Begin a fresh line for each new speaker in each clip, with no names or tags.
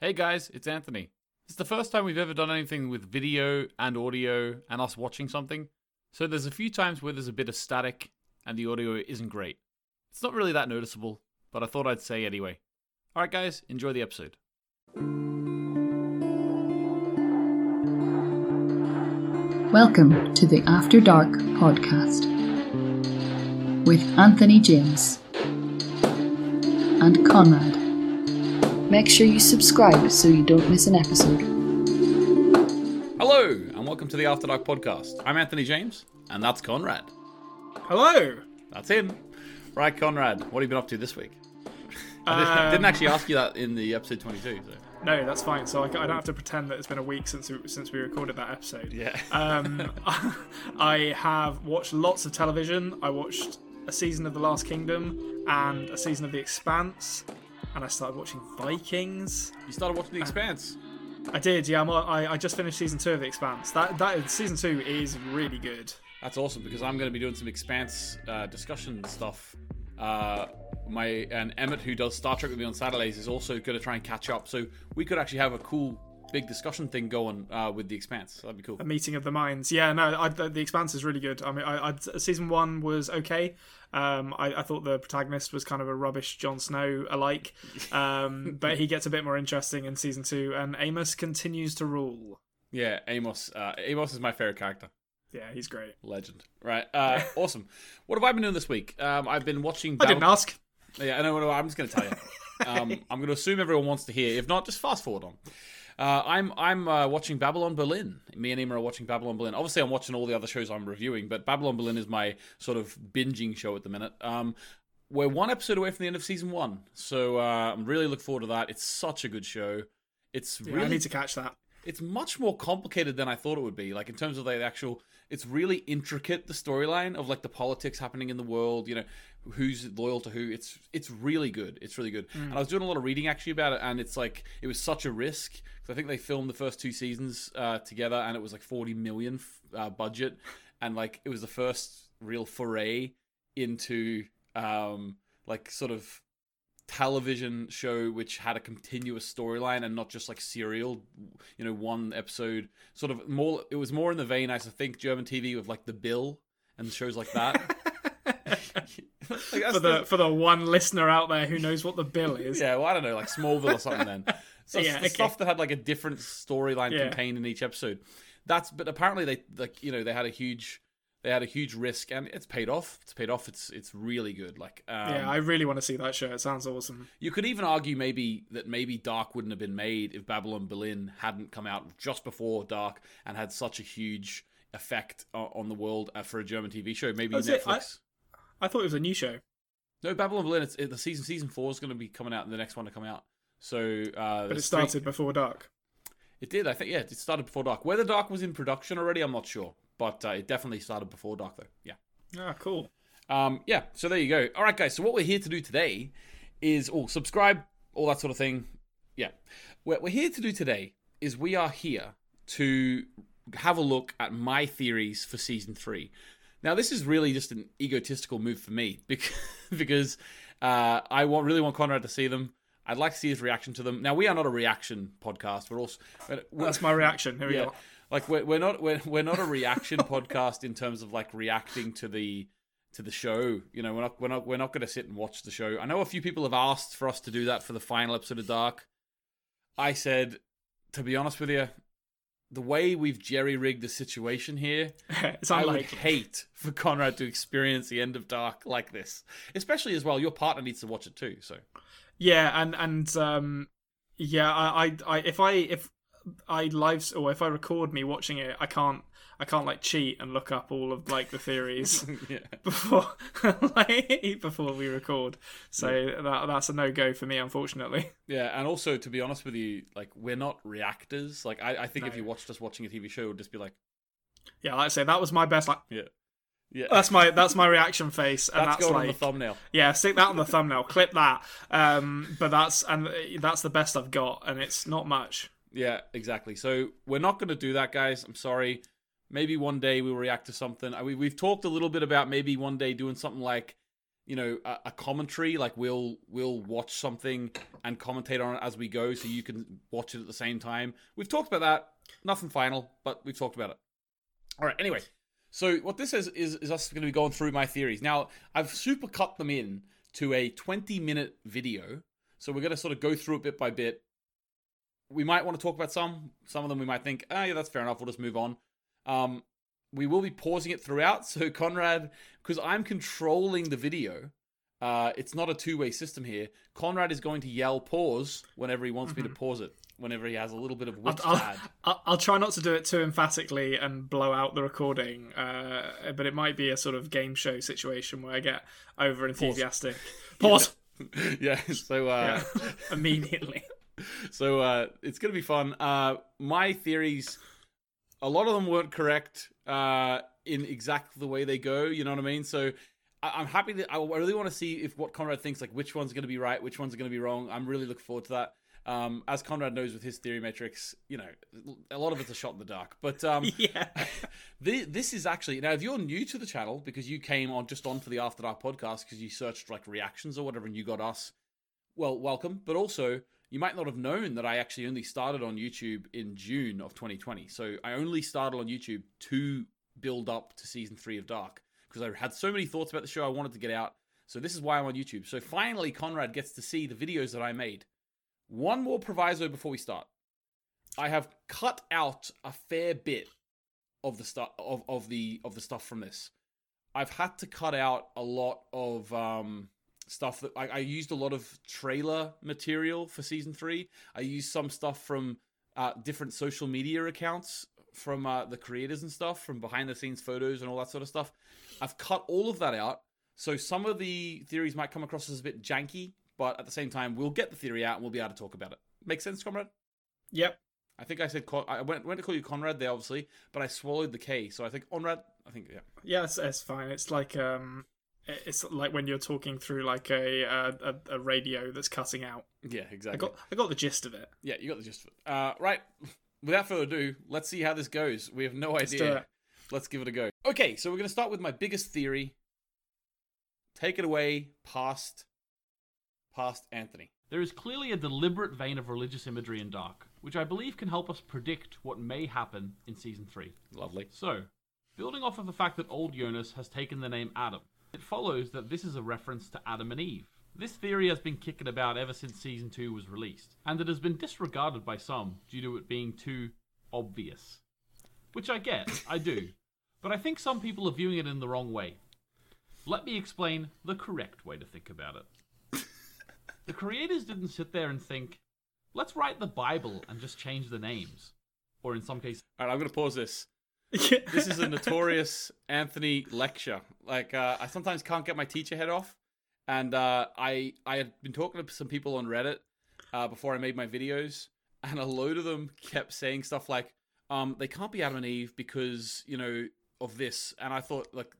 Hey guys, it's Anthony. It's the first time we've ever done anything with video and audio and us watching something. So there's a few times where there's a bit of static and the audio isn't great. It's not really that noticeable, but I thought I'd say anyway. Alright, guys, enjoy the episode.
Welcome to the After Dark podcast with Anthony James and Konrad. Make sure you subscribe so you don't miss an episode.
Hello, and welcome to the After Dark podcast. I'm Anthony James, and that's Konrad.
Hello.
That's him. Right, Konrad, what have you been up to this week? I didn't- I didn't actually ask you that in the episode 22, so.
No, that's fine. So I, I don't have to pretend that it's been a week since we, since we recorded that episode.
Yeah.
Um, I have watched lots of television. I watched a season of The Last Kingdom and a season of The Expanse, and I started watching Vikings.
You started watching The Expanse.
I did, yeah. I'm, I I just finished season two of The Expanse. That that season two is really good.
That's awesome because I'm going to be doing some Expanse uh, discussion stuff. Uh, my and Emmett, who does Star Trek with me on Saturdays, is also going to try and catch up. So we could actually have a cool big discussion thing going uh, with the Expanse. That'd be cool.
A meeting of the minds. Yeah, no, I, the, the Expanse is really good. I mean, I, I, season one was okay. Um, I, I thought the protagonist was kind of a rubbish Jon Snow alike, um, but he gets a bit more interesting in season two, and Amos continues to rule.
Yeah, Amos. Uh, Amos is my favorite character.
Yeah, he's great.
Legend. Right. Uh, awesome. What have I been doing this week? Um, I've been watching.
I didn't ask.
Yeah, I know. no, I'm just going to tell you. Um, I'm going to assume everyone wants to hear. If not, just fast forward on. Uh, I'm I'm uh, watching Babylon Berlin. Me and Emma are watching Babylon Berlin. Obviously, I'm watching all the other shows I'm reviewing, but Babylon Berlin is my sort of binging show at the minute. Um, we're one episode away from the end of season one, so uh, I'm really looking forward to that. It's such a good show. It's
Yeah,
really
I need to catch that.
it's much more complicated than I thought it would be. Like in terms of the actual, it's really intricate. The storyline of like the politics happening in the world. You know, who's loyal to who. It's it's really good. It's really good. And I was doing a lot of reading actually about it, and it's like it was such a risk because I think they filmed the first two seasons uh, together, and it was like forty million uh, budget, and like it was the first real foray into um like sort of television show which had a continuous storyline and not just like serial you know one episode sort of more it was more in the vein as i think german tv with like the bill and shows like that Like, that's
For the for the one listener out there who knows what the bill is.
yeah well i don't know like smallville or something then so
Yeah,
the
okay.
stuff that had like a different storyline
Yeah.
contained in each episode that's but apparently they like you know they had a huge they had a huge risk and it's paid off it's paid off it's it's really good like um,
Yeah, I really want to see that show. It sounds awesome.
You could even argue maybe that maybe Dark wouldn't have been made if Babylon Berlin hadn't come out just before Dark and had such a huge effect on the world uh, for a German TV show. Maybe
That's it.
Netflix.
I thought it was a new show.
No, Babylon Berlin. It's it, the season season four is going to be coming out, and the next one to come out. So, uh,
But it started
three-
before dark.
It did. I think. Yeah, it started before Dark. Whether Dark was in production already, I'm not sure, but uh, it definitely started before Dark, though. Yeah.
Ah, cool.
Um, yeah, so there you go. All right, guys. So what we're here to do today is, oh, subscribe, all that sort of thing. Yeah, what we're here to do today is we are here to have a look at my theories for season three. Now, this is really just an egotistical move for me because because uh, I want really want Konrad to see them. I'd like to see his reaction to them. Now, we are not a reaction podcast. We're also we're,
That's my reaction. Here we
yeah.
go.
Like we're, we're not we're, we're not a reaction podcast in terms of like reacting to the to the show. You know, we're not we're not we're not going to sit and watch the show. I know a few people have asked for us to do that for the final episode of Dark. I said, to be honest with you, the way we've jerry rigged the situation here,
it's
I would hate for Konrad to experience the end of Dark like this. Especially as well, your partner needs to watch it too. So
Yeah, and and um, yeah, I, I, I if I if I live or if I record me watching it, I can't I can't like cheat and look up all of like the theories before like, before we record. So that that's a no go for me, unfortunately.
Yeah, and also to be honest with you, like we're not reactors. Like I, I think if you watched us watching a TV show, it would just be like,
Yeah, like I say, that was my best. Like
yeah, yeah.
that's my that's my reaction face, and
That's,
that's,
going
like
on the thumbnail.
yeah, stick that on the thumbnail, clip that. Um, but that's and that's the best I've got, and it's not much.
Yeah, exactly. So we're not going to do that, guys. I'm sorry. Maybe one day we'll react to something. We, we've talked a little bit about maybe one day doing something like you know a, a, commentary like we'll we'll watch something and commentate on it as we go so you can watch it at the same time we've talked about that nothing final but we've talked about it all right anyway so what this is is, is us going to be going through my theories now i've super cut them in to a 20 minute video so we're going to sort of go through it bit by bit we might want to talk about some some of them we might think ah oh, yeah that's fair enough we'll just move on um, we will be pausing it throughout. So Konrad, because I'm controlling the video, uh, it's not a two-way system here. Konrad is going to yell pause whenever he wants mm-hmm. me to mm-hmm. pause it. Whenever he has a little bit of wit
I'll, I'll, I'll, I'll, try not to do it too emphatically and blow out the recording, uh, but it might be a sort of game show situation where I get over enthusiastic. Pause.
pause. yeah. So uh,
yeah. immediately.
So uh, it's gonna be fun. Uh, my theories a lot of them weren't correct uh, in exactly the way they go. You know what I mean? So I- am happy that I really want to see if what Konrad thinks, like which one's going to be right, which one's going to be wrong. I'm really looking forward to that. Um, as Konrad knows with his theory metrics, you know, a lot of it's a shot in the dark. But um,
yeah,
this is actually now if you're new to the channel because you came on just on for the After Dark podcast because you searched like reactions or whatever and you got us, well, welcome. But also you might not have known that I actually only started on YouTube in June of 2020. So I only started on YouTube to build up to season three of Dark because I had so many thoughts about the show I wanted to get out. So this is why I'm on YouTube. So finally, Konrad gets to see the videos that I made. One more proviso before we start. I have cut out a fair bit of the stuff of, of the of the stuff from this. I've had to cut out a lot of um, stuff that I, I, used a lot of trailer material for season three. I used some stuff from uh, different social media accounts from uh, the creators and stuff, from behind the scenes photos and all that sort of stuff. I've cut all of that out. So some of the theories might come across as a bit janky, but at the same time, we'll get the theory out and we'll be able to talk about it. Make sense, comrade?
Yep.
I think I said Con- I went went to call you Konrad there, obviously, but I swallowed the K, so I think Onrad. I think yeah.
Yeah, it's, it's fine. It's like um, it's like when you're talking through like a, a a, radio that's cutting out.
Yeah, exactly.
I got I got the gist of it.
Yeah, you got the gist of it. Uh, right. Without further ado, let's see how this goes. We have no let's idea. Let's give it a go. Okay, so we're going to start with my biggest theory. Take it away, past, past Anthony.
There is clearly a deliberate vein of religious imagery in Dark, which I believe can help us predict what may happen in season three.
Lovely.
So, building off of the fact that old Jonas has taken the name Adam, it follows that this is a reference to Adam and Eve. This theory has been kicking about ever since season 2 was released, and it has been disregarded by some due to it being too obvious. Which I get, I do, but I think some people are viewing it in the wrong way. Let me explain the correct way to think about it. the creators didn't sit there and think, let's write the Bible and just change the names. Or in some cases.
Alright, I'm going to pause this this is a notorious Anthony lecture. Like uh, I sometimes can't get my teacher head off, and uh, I I had been talking to some people on Reddit uh, before I made my videos, and a load of them kept saying stuff like, um, "They can't be Adam and Eve because you know of this," and I thought like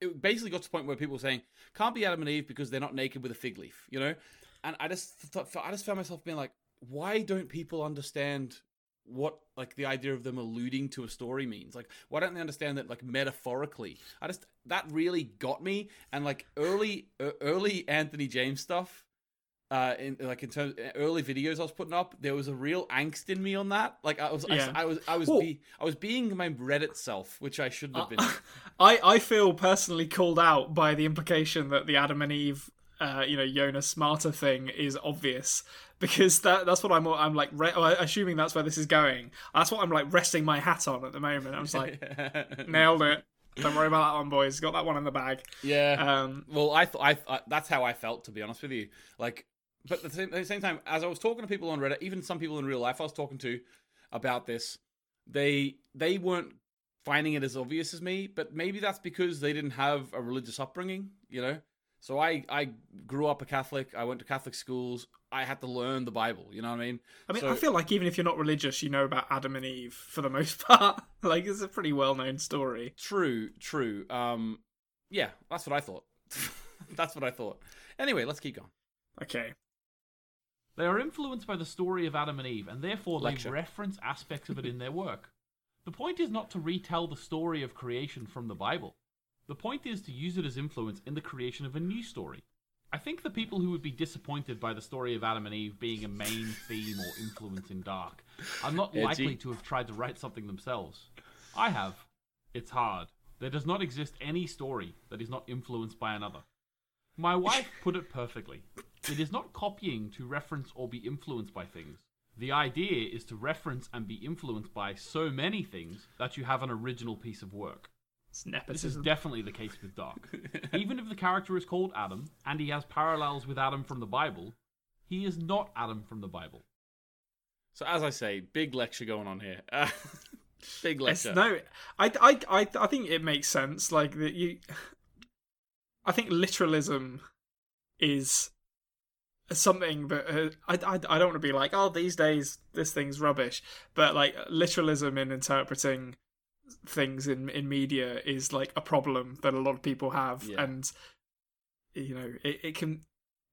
it basically got to the point where people were saying, "Can't be Adam and Eve because they're not naked with a fig leaf," you know, and I just thought, I just found myself being like, why don't people understand what like the idea of them alluding to a story means. Like why don't they understand that like metaphorically? I just that really got me. And like early uh, early anthony james stuff uh in like in terms early videos i was putting up there was a real angst in me on that. Like i was yeah. I, I, was i was be, i was being my reddit self which i shouldn't have been.
I i feel personally called out by the implication that the adam and eve uh, you know, Jonas Marta thing is obvious because that that's what I'm I'm like re- assuming that's where this is going. That's what I'm like resting my hat on at the moment. I'm just like nailed it. Don't worry about that one, boys. Got that one in the bag.
Yeah. Um, well, I thought I, I that's how I felt to be honest with you. Like, but at the, same, at the same time, as I was talking to people on Reddit, even some people in real life I was talking to about this, they they weren't finding it as obvious as me. But maybe that's because they didn't have a religious upbringing. You know, so I I grew up a Catholic. I went to Catholic schools. I had to learn the Bible. You know what I mean?
I mean,
so,
I feel like even if you're not religious, you know about Adam and Eve for the most part. like it's a pretty well known story.
True, true. Um, yeah, that's what I thought. that's what I thought. Anyway, let's keep going.
Okay.
They are influenced by the story of Adam and Eve, and therefore they Lecture. reference aspects of it in their work. The point is not to retell the story of creation from the Bible. The point is to use it as influence in the creation of a new story. I think the people who would be disappointed by the story of Adam and Eve being a main theme or influence in Dark are not
Edgy.
likely to have tried to write something themselves. I have. It's hard. There does not exist any story that is not influenced by another. My wife put it perfectly. It is not copying to reference or be influenced by things. The idea is to reference and be influenced by so many things that you have an original piece of work.
It's
This is definitely the case with Dark. Even if the character is called Adam and he has parallels with Adam from the Bible, he is not Adam from the Bible.
So as I say, big lecture going on here. Uh, big
It's-
lecture.
no, I, I, I, I think it makes sense. Like that, you. I think literalism is something that uh, I, I, I don't want to be like, oh, these days this thing's rubbish. But like literalism in interpreting things in in media is like a problem that a lot of people have,
Yeah.
and you know it, it can.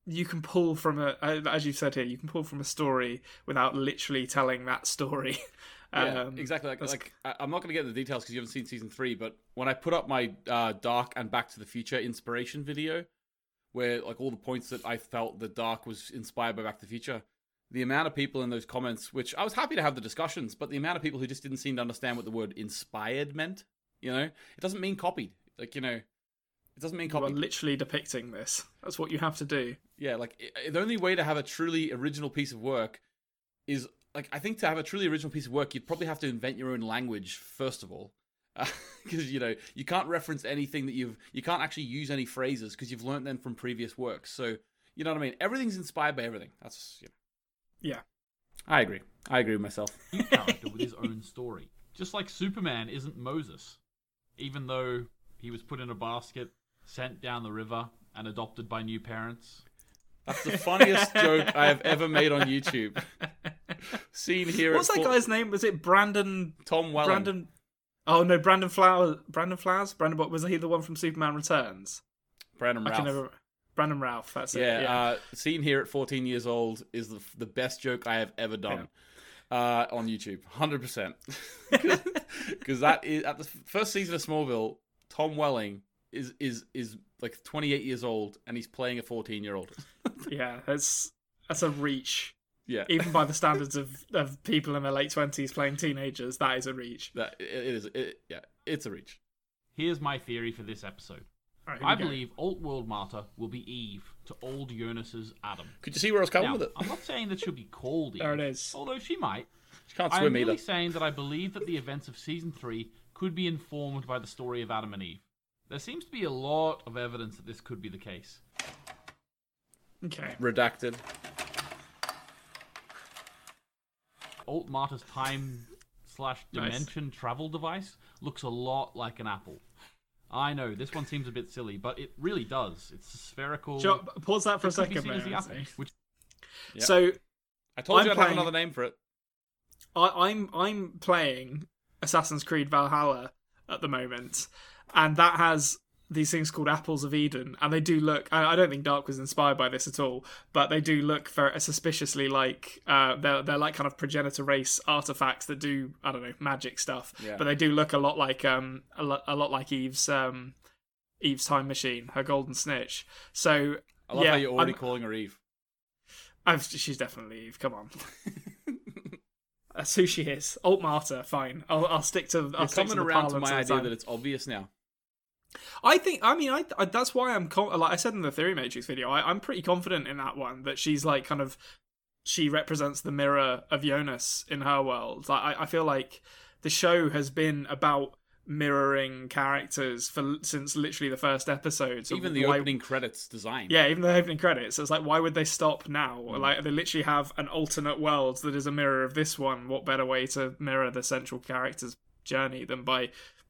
You can pull from a, as you've said here, you can pull from a story without literally telling that story.
Yeah,
Um,
exactly. Like, like I'm not going to get into the details because you haven't seen season three. But when I put up my uh, Dark and Back to the Future inspiration video, where like all the points that I felt that Dark was inspired by Back to the Future, the amount of people in those comments, which I was happy to have the discussions, but the amount of people who just didn't seem to understand what the word inspired meant. You know, it doesn't mean copied. Like you know, it doesn't mean
You are
copied.
literally depicting this. That's what you have to do.
Yeah, like i- the only way to have a truly original piece of work is like I think to have a truly original piece of work, you'd probably have to invent your own language first of all, because you know you can't reference anything that you've you can't actually use any phrases because you've learned them from previous works. So you know what I mean. Everything's inspired by everything. That's you know.
Yeah.
I agree. I agree with myself.
New character with his own story. Just like Superman isn't Moses, even though he was put in a basket, sent down the river, and adopted by new parents.
That's the funniest joke I have ever made on YouTube. Seen here.
What's
at
that
Fort-
guy's name? Was it Brandon?
Tom Welling.
Brandon. Oh no, Brandon Flowers. Brandon Flowers. Brandon. What was he? The one from Superman Returns.
Brandon
I can never. Brandon Routh. That's it.
Yeah,
Yeah.
Uh, seen here at 14 years old is the, the best joke I have ever done uh, on YouTube. 100%. Because that is, at the first season of Smallville, Tom Welling is, is, is like 28 years old and he's playing a 14 year old.
yeah. That's that's a reach.
Yeah.
Even by the standards of, of people in their late twenties playing teenagers, that is a reach.
That, it, it is. It, yeah, it's a reach.
Here's my theory for this episode.
All right, here we
I believe Alt World Marta will be Eve to Old Jonas's Adam.
Could you see where I was coming
Now,
with it?
I'm not saying that she'll be called Eve.
There it is.
Although she might.
She can't swim either.
I'm
swim
really saying that I believe that the events of season three could be informed by the story of Adam and Eve. There seems to be a lot of evidence that this could be the case.
Okay.
Redacted.
Alt Marta's time slash
Nice.
dimension travel device looks a lot like an apple. I know this one seems a bit silly, but it really does. It's spherical.
Jo- pause that for a
It could be
second,
seen as the
there,
apple, which
Yeah.
So
I told
I'm
you I'd have
playing-
another name for it.
I, I'm I'm playing Assassin's Creed Valhalla at the moment, and that has these things called apples of Eden, and they do look. I, I don't think Dark was inspired by this at all, but they do look very suspiciously like uh, they're they're like kind of progenitor race artifacts that do I don't know magic stuff,
Yeah.
but they do look a lot like um a lot, a lot like Eve's um Eve's time machine, her golden snitch. So
I love
yeah,
how you're already
I'm-
calling her Eve.
I've, she's definitely Eve. Come on. That's who she is. Alt Marta, fine. I'll, I'll stick to. I'll
You're coming
to the
around to my idea
time.
that it's obvious now.
I think. I mean, I, I that's why I'm com- like I said in the Theory Matrix video. I, I'm pretty confident in that one that she's like kind of she represents the mirror of Jonas in her world. Like I, I feel like the show has been about mirroring characters for since literally the first episode. So
Even the
why-
opening credits design.
Yeah, even the opening credits. It's like, why would they stop now?
Mm.
Like, they literally have an alternate world that is a mirror of this one. What better way to mirror the central character's journey than by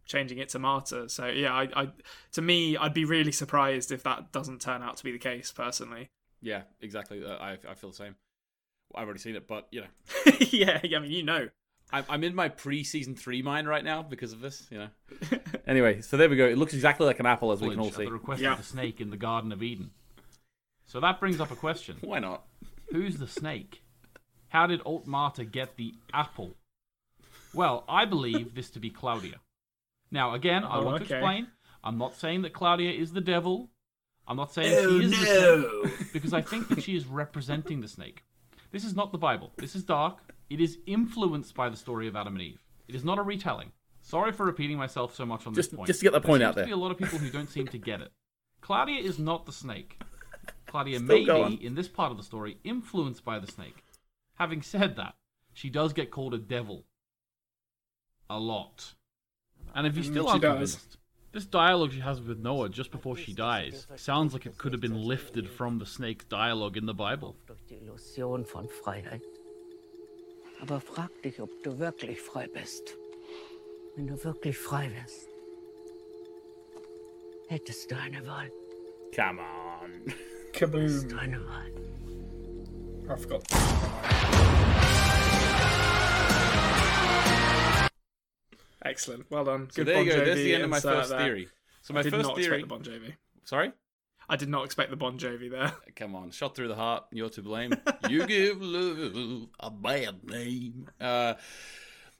changing it to Marta? So yeah, I, I to me, I'd be really surprised if that doesn't turn out to be the case. Personally,
Yeah, exactly. Uh, I I feel the same. I've already seen it, but you know,
yeah, I mean, you know,
I'm I'm in my pre-season three mind right now because of this. You know. anyway, so there we go. It looks exactly like an apple, as we can all see.
the request
Yeah.
of the snake in the Garden of Eden. So that brings up a question:
Why not?
Who's the snake? How did Alt Marta get the apple? Well, I believe this to be Claudia. Now, again, I
Oh,
want to explain. I'm not saying that Claudia is the devil. I'm not saying she oh, is the snake because I think that she is representing the snake. This is not the Bible. This is dark. It is influenced by the story of Adam and Eve. It is not a retelling. Sorry for repeating myself so much on
Just-
this point.
just to get the
There
point
seems
out there.
To be a lot of people who don't seem to get it. Claudia is not the snake. Claudia may
go
be, in this part of the story, influenced by the snake. Having said that, she does get called a devil. A lot. And if you mm,
still
aren't convinced, this dialogue she has with Noah just before she dies sounds like it could have been lifted from the snake's dialogue in the Bible.
durch Illusion von Freiheit. Aber frag dich, ob du wirklich frei bist. Wenn du wirklich frei wärst, hättest du eine Wahl.
Come on.
Kaboom!
Hättest Du eine Wahl.
I forgot. Excellent. Well done.
So
Good
there you go. There's
Jovi
the end of my
insert
first
there.
theory. So my
I did
first
not
theory.
expect the Bon Jovi.
Sorry.
I did not expect the Bon Jovi there.
Come on, shot through the heart. You're to blame. you give love a bad name. Uh,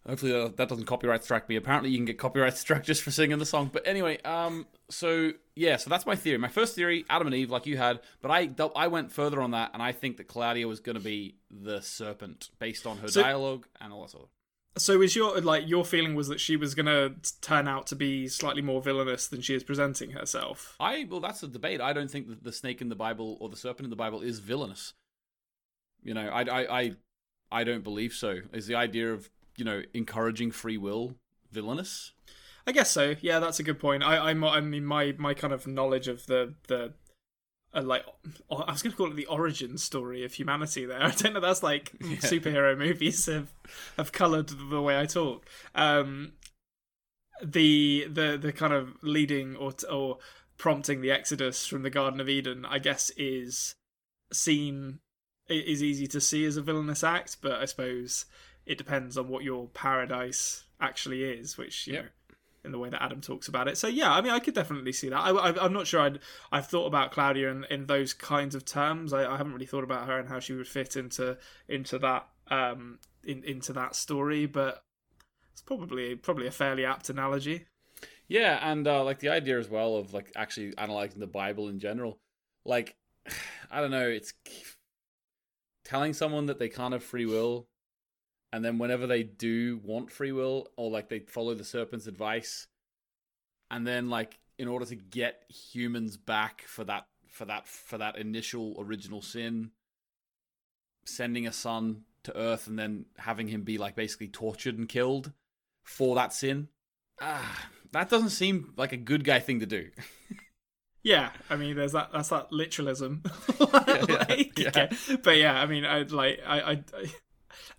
hopefully that, that doesn't copyright strike me. Apparently, you can get copyright struck just for singing the song. But anyway, um, so yeah, so that's my theory. My first theory, Adam and Eve, like you had, but I I went further on that, and I think that Claudia was going to be the serpent based on her
So-
dialogue and all that sort of.
So is your like your feeling was that she was gonna turn out to be slightly more villainous than she is presenting herself?
I well, that's a debate. I don't think that the snake in the Bible or the serpent in the Bible is villainous. You know, I, I, I, I don't believe so. Is the idea of you know encouraging free will villainous?
I guess so. Yeah, that's a good point. I, I'm, I mean, my my kind of knowledge of the the uh, like I was going to call it the origin story of humanity. There, I don't know. That's like superhero movies have have coloured the way I talk. Um, the the the kind of leading or or prompting the exodus from the Garden of Eden, I guess, is seen is easy to see as a villainous act, but I suppose it depends on what your paradise actually is, which you
Yep.
know in the way that Adam talks about it. So yeah, I mean, I could definitely see that. I, I'm not sure I'd I've thought about Claudia in, in those kinds of terms. I, I haven't really thought about her and how she would fit into into that um in, into that story, but it's probably probably a fairly apt analogy.
Yeah, and uh, like the idea as well of like actually analyzing the Bible in general. Like, I don't know, it's telling someone that they can't have free will, and then whenever they do want free will, or like they follow the serpent's advice, and then like in order to get humans back for that for that for that initial original sin, sending a son to Earth and then having him be like basically tortured and killed for that sin. Ah, that doesn't seem like a good guy thing to do.
Yeah, I mean, there's that. That's that literalism.
yeah,
Like,
yeah.
okay. But yeah, I mean, I like, I, I,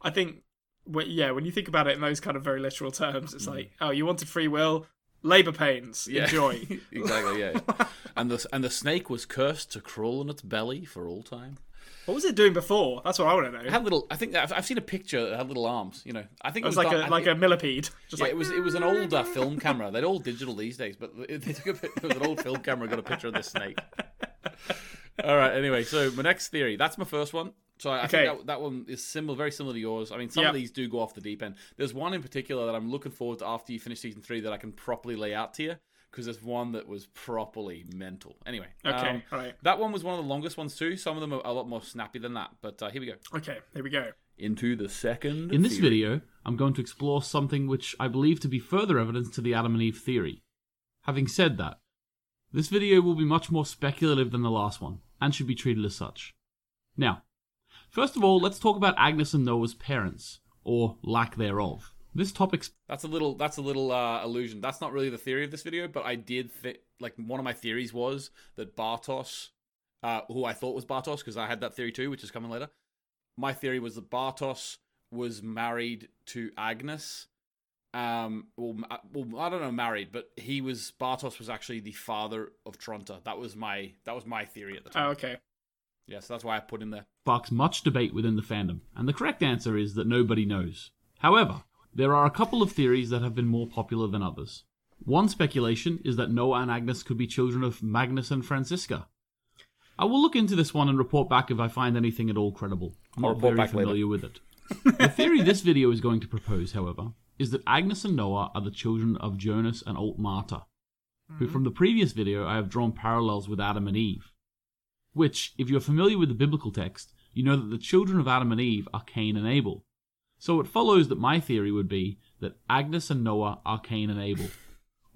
I think, well, yeah, when you think about it in those kind of very literal terms, it's like, oh, you wanted free will, labor pains,
Mm. Yeah.
enjoy.
exactly, yeah. and the and the snake was cursed to crawl on its belly for all time.
what was it doing before? That's what I want to know.
It had little. I think I've, I've seen a picture that had little arms. You know, I think
it
it
was
was
like
done-
a like
think-
a millipede. Just
Yeah,
like
it was it was an old uh, film camera. They're all digital these days, but they took a, it was an old film camera. Got a picture of this snake. All right. Anyway, so my next theory. That's my first one. So I, I
Okay.
think that, that one is similar, very similar to yours. I mean, some
Yeah.
of these do go off the deep end. There's one in particular that I'm looking forward to after you finish season three that I can properly lay out to you because there's one that was properly mental. Anyway,
Okay,
um,
all right.
That one was one of the longest ones too. Some of them are a lot more snappy than that. But uh, here we go.
okay, here we go.
Into the second.
In this
theory.
video, I'm going to explore something which I believe to be further evidence to the Adam and Eve theory. Having said that, this video will be much more speculative than the last one, and should be treated as such. Now, first of all, let's talk about Agnes and Noah's parents, or lack thereof. This topic's
That's a little. That's a little uh, illusion. That's not really the theory of this video, but I did think like one of my theories was that Bartos, uh, who I thought was Bartos because I had that theory too, which is coming later. My theory was that Bartos was married to Agnes. Um, well, well, I don't know, married, but he was Bartos was actually the father of Tronte. That was my that was my theory at the time.
Oh, okay.
Yeah, so that's why I put him there.
sparks much debate within the fandom, and the correct answer is that nobody knows. However, there are a couple of theories that have been more popular than others. One speculation is that Noah and Agnes could be children of Magnus and Franziska. I will look into this one and report back if I find anything at all credible. I'm
I'll
not very
back later.
familiar with it. the theory this video is going to propose, however, is that Agnes and Noah are the children of Jonas and Alt Marta. who hmm. from the previous video I have drawn parallels with Adam and Eve. Which, if you're familiar with the biblical text, you know that the children of Adam and Eve are Cain and Abel. So it follows that my theory would be that Agnes and Noah are Cain and Abel.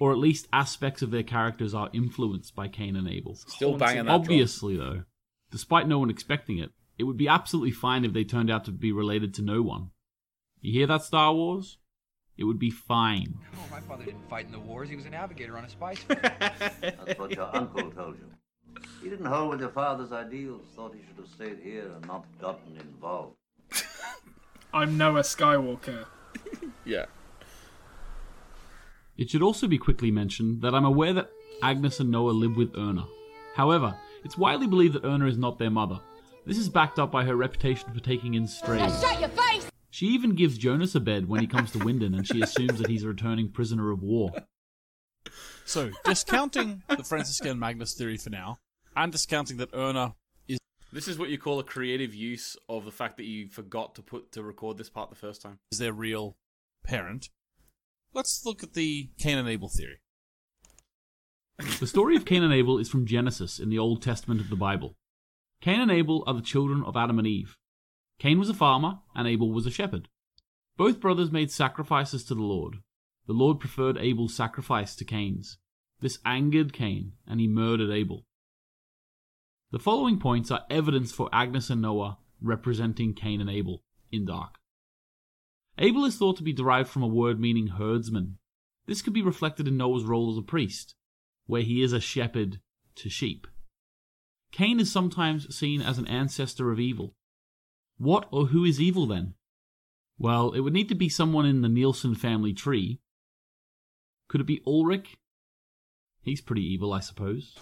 Or at least aspects of their characters are influenced by Cain and Abel.
Still banging that drum.
Obviously, though, despite no one expecting it, it would be absolutely fine if they turned out to be related to no one. You hear that, Star Wars? It would be fine.
Oh, my father didn't fight in the wars. He was a navigator on a spice.
That's what your uncle told you. He didn't hold with your father's ideals, thought he should have stayed here and not gotten involved.
I'm Noah Skywalker.
Yeah.
It should also be quickly mentioned that I'm aware that Agnes and Noah live with Erna. However, it's widely believed that Erna is not their mother. This is backed up by her reputation for taking in strays.
Shut your face!
She even gives Jonas a bed when he comes to Winden and she assumes that he's a returning prisoner of war.
So, discounting the Franciscan Magnus theory for now, and discounting that Erna is
This is what you call a creative use of the fact that you forgot to put to record this part the first time.
Is their real parent, let's look at the Cain and Abel theory.
The story of Cain and Abel is from Genesis in the Old Testament of the Bible. Cain and Abel are the children of Adam and Eve. Cain was a farmer, and Abel was a shepherd. Both brothers made sacrifices to the Lord. The Lord preferred Abel's sacrifice to Cain's. This angered Cain, and he murdered Abel. The following points are evidence for Agnes and Noah representing Cain and Abel in dark. Abel is thought to be derived from a word meaning herdsman. This could be reflected in Noah's role as a priest, where he is a shepherd to sheep. Cain is sometimes seen as an ancestor of evil. What or who is evil then? Well, it would need to be someone in the Nielsen family tree. Could it be Ulrich? He's pretty evil, I suppose.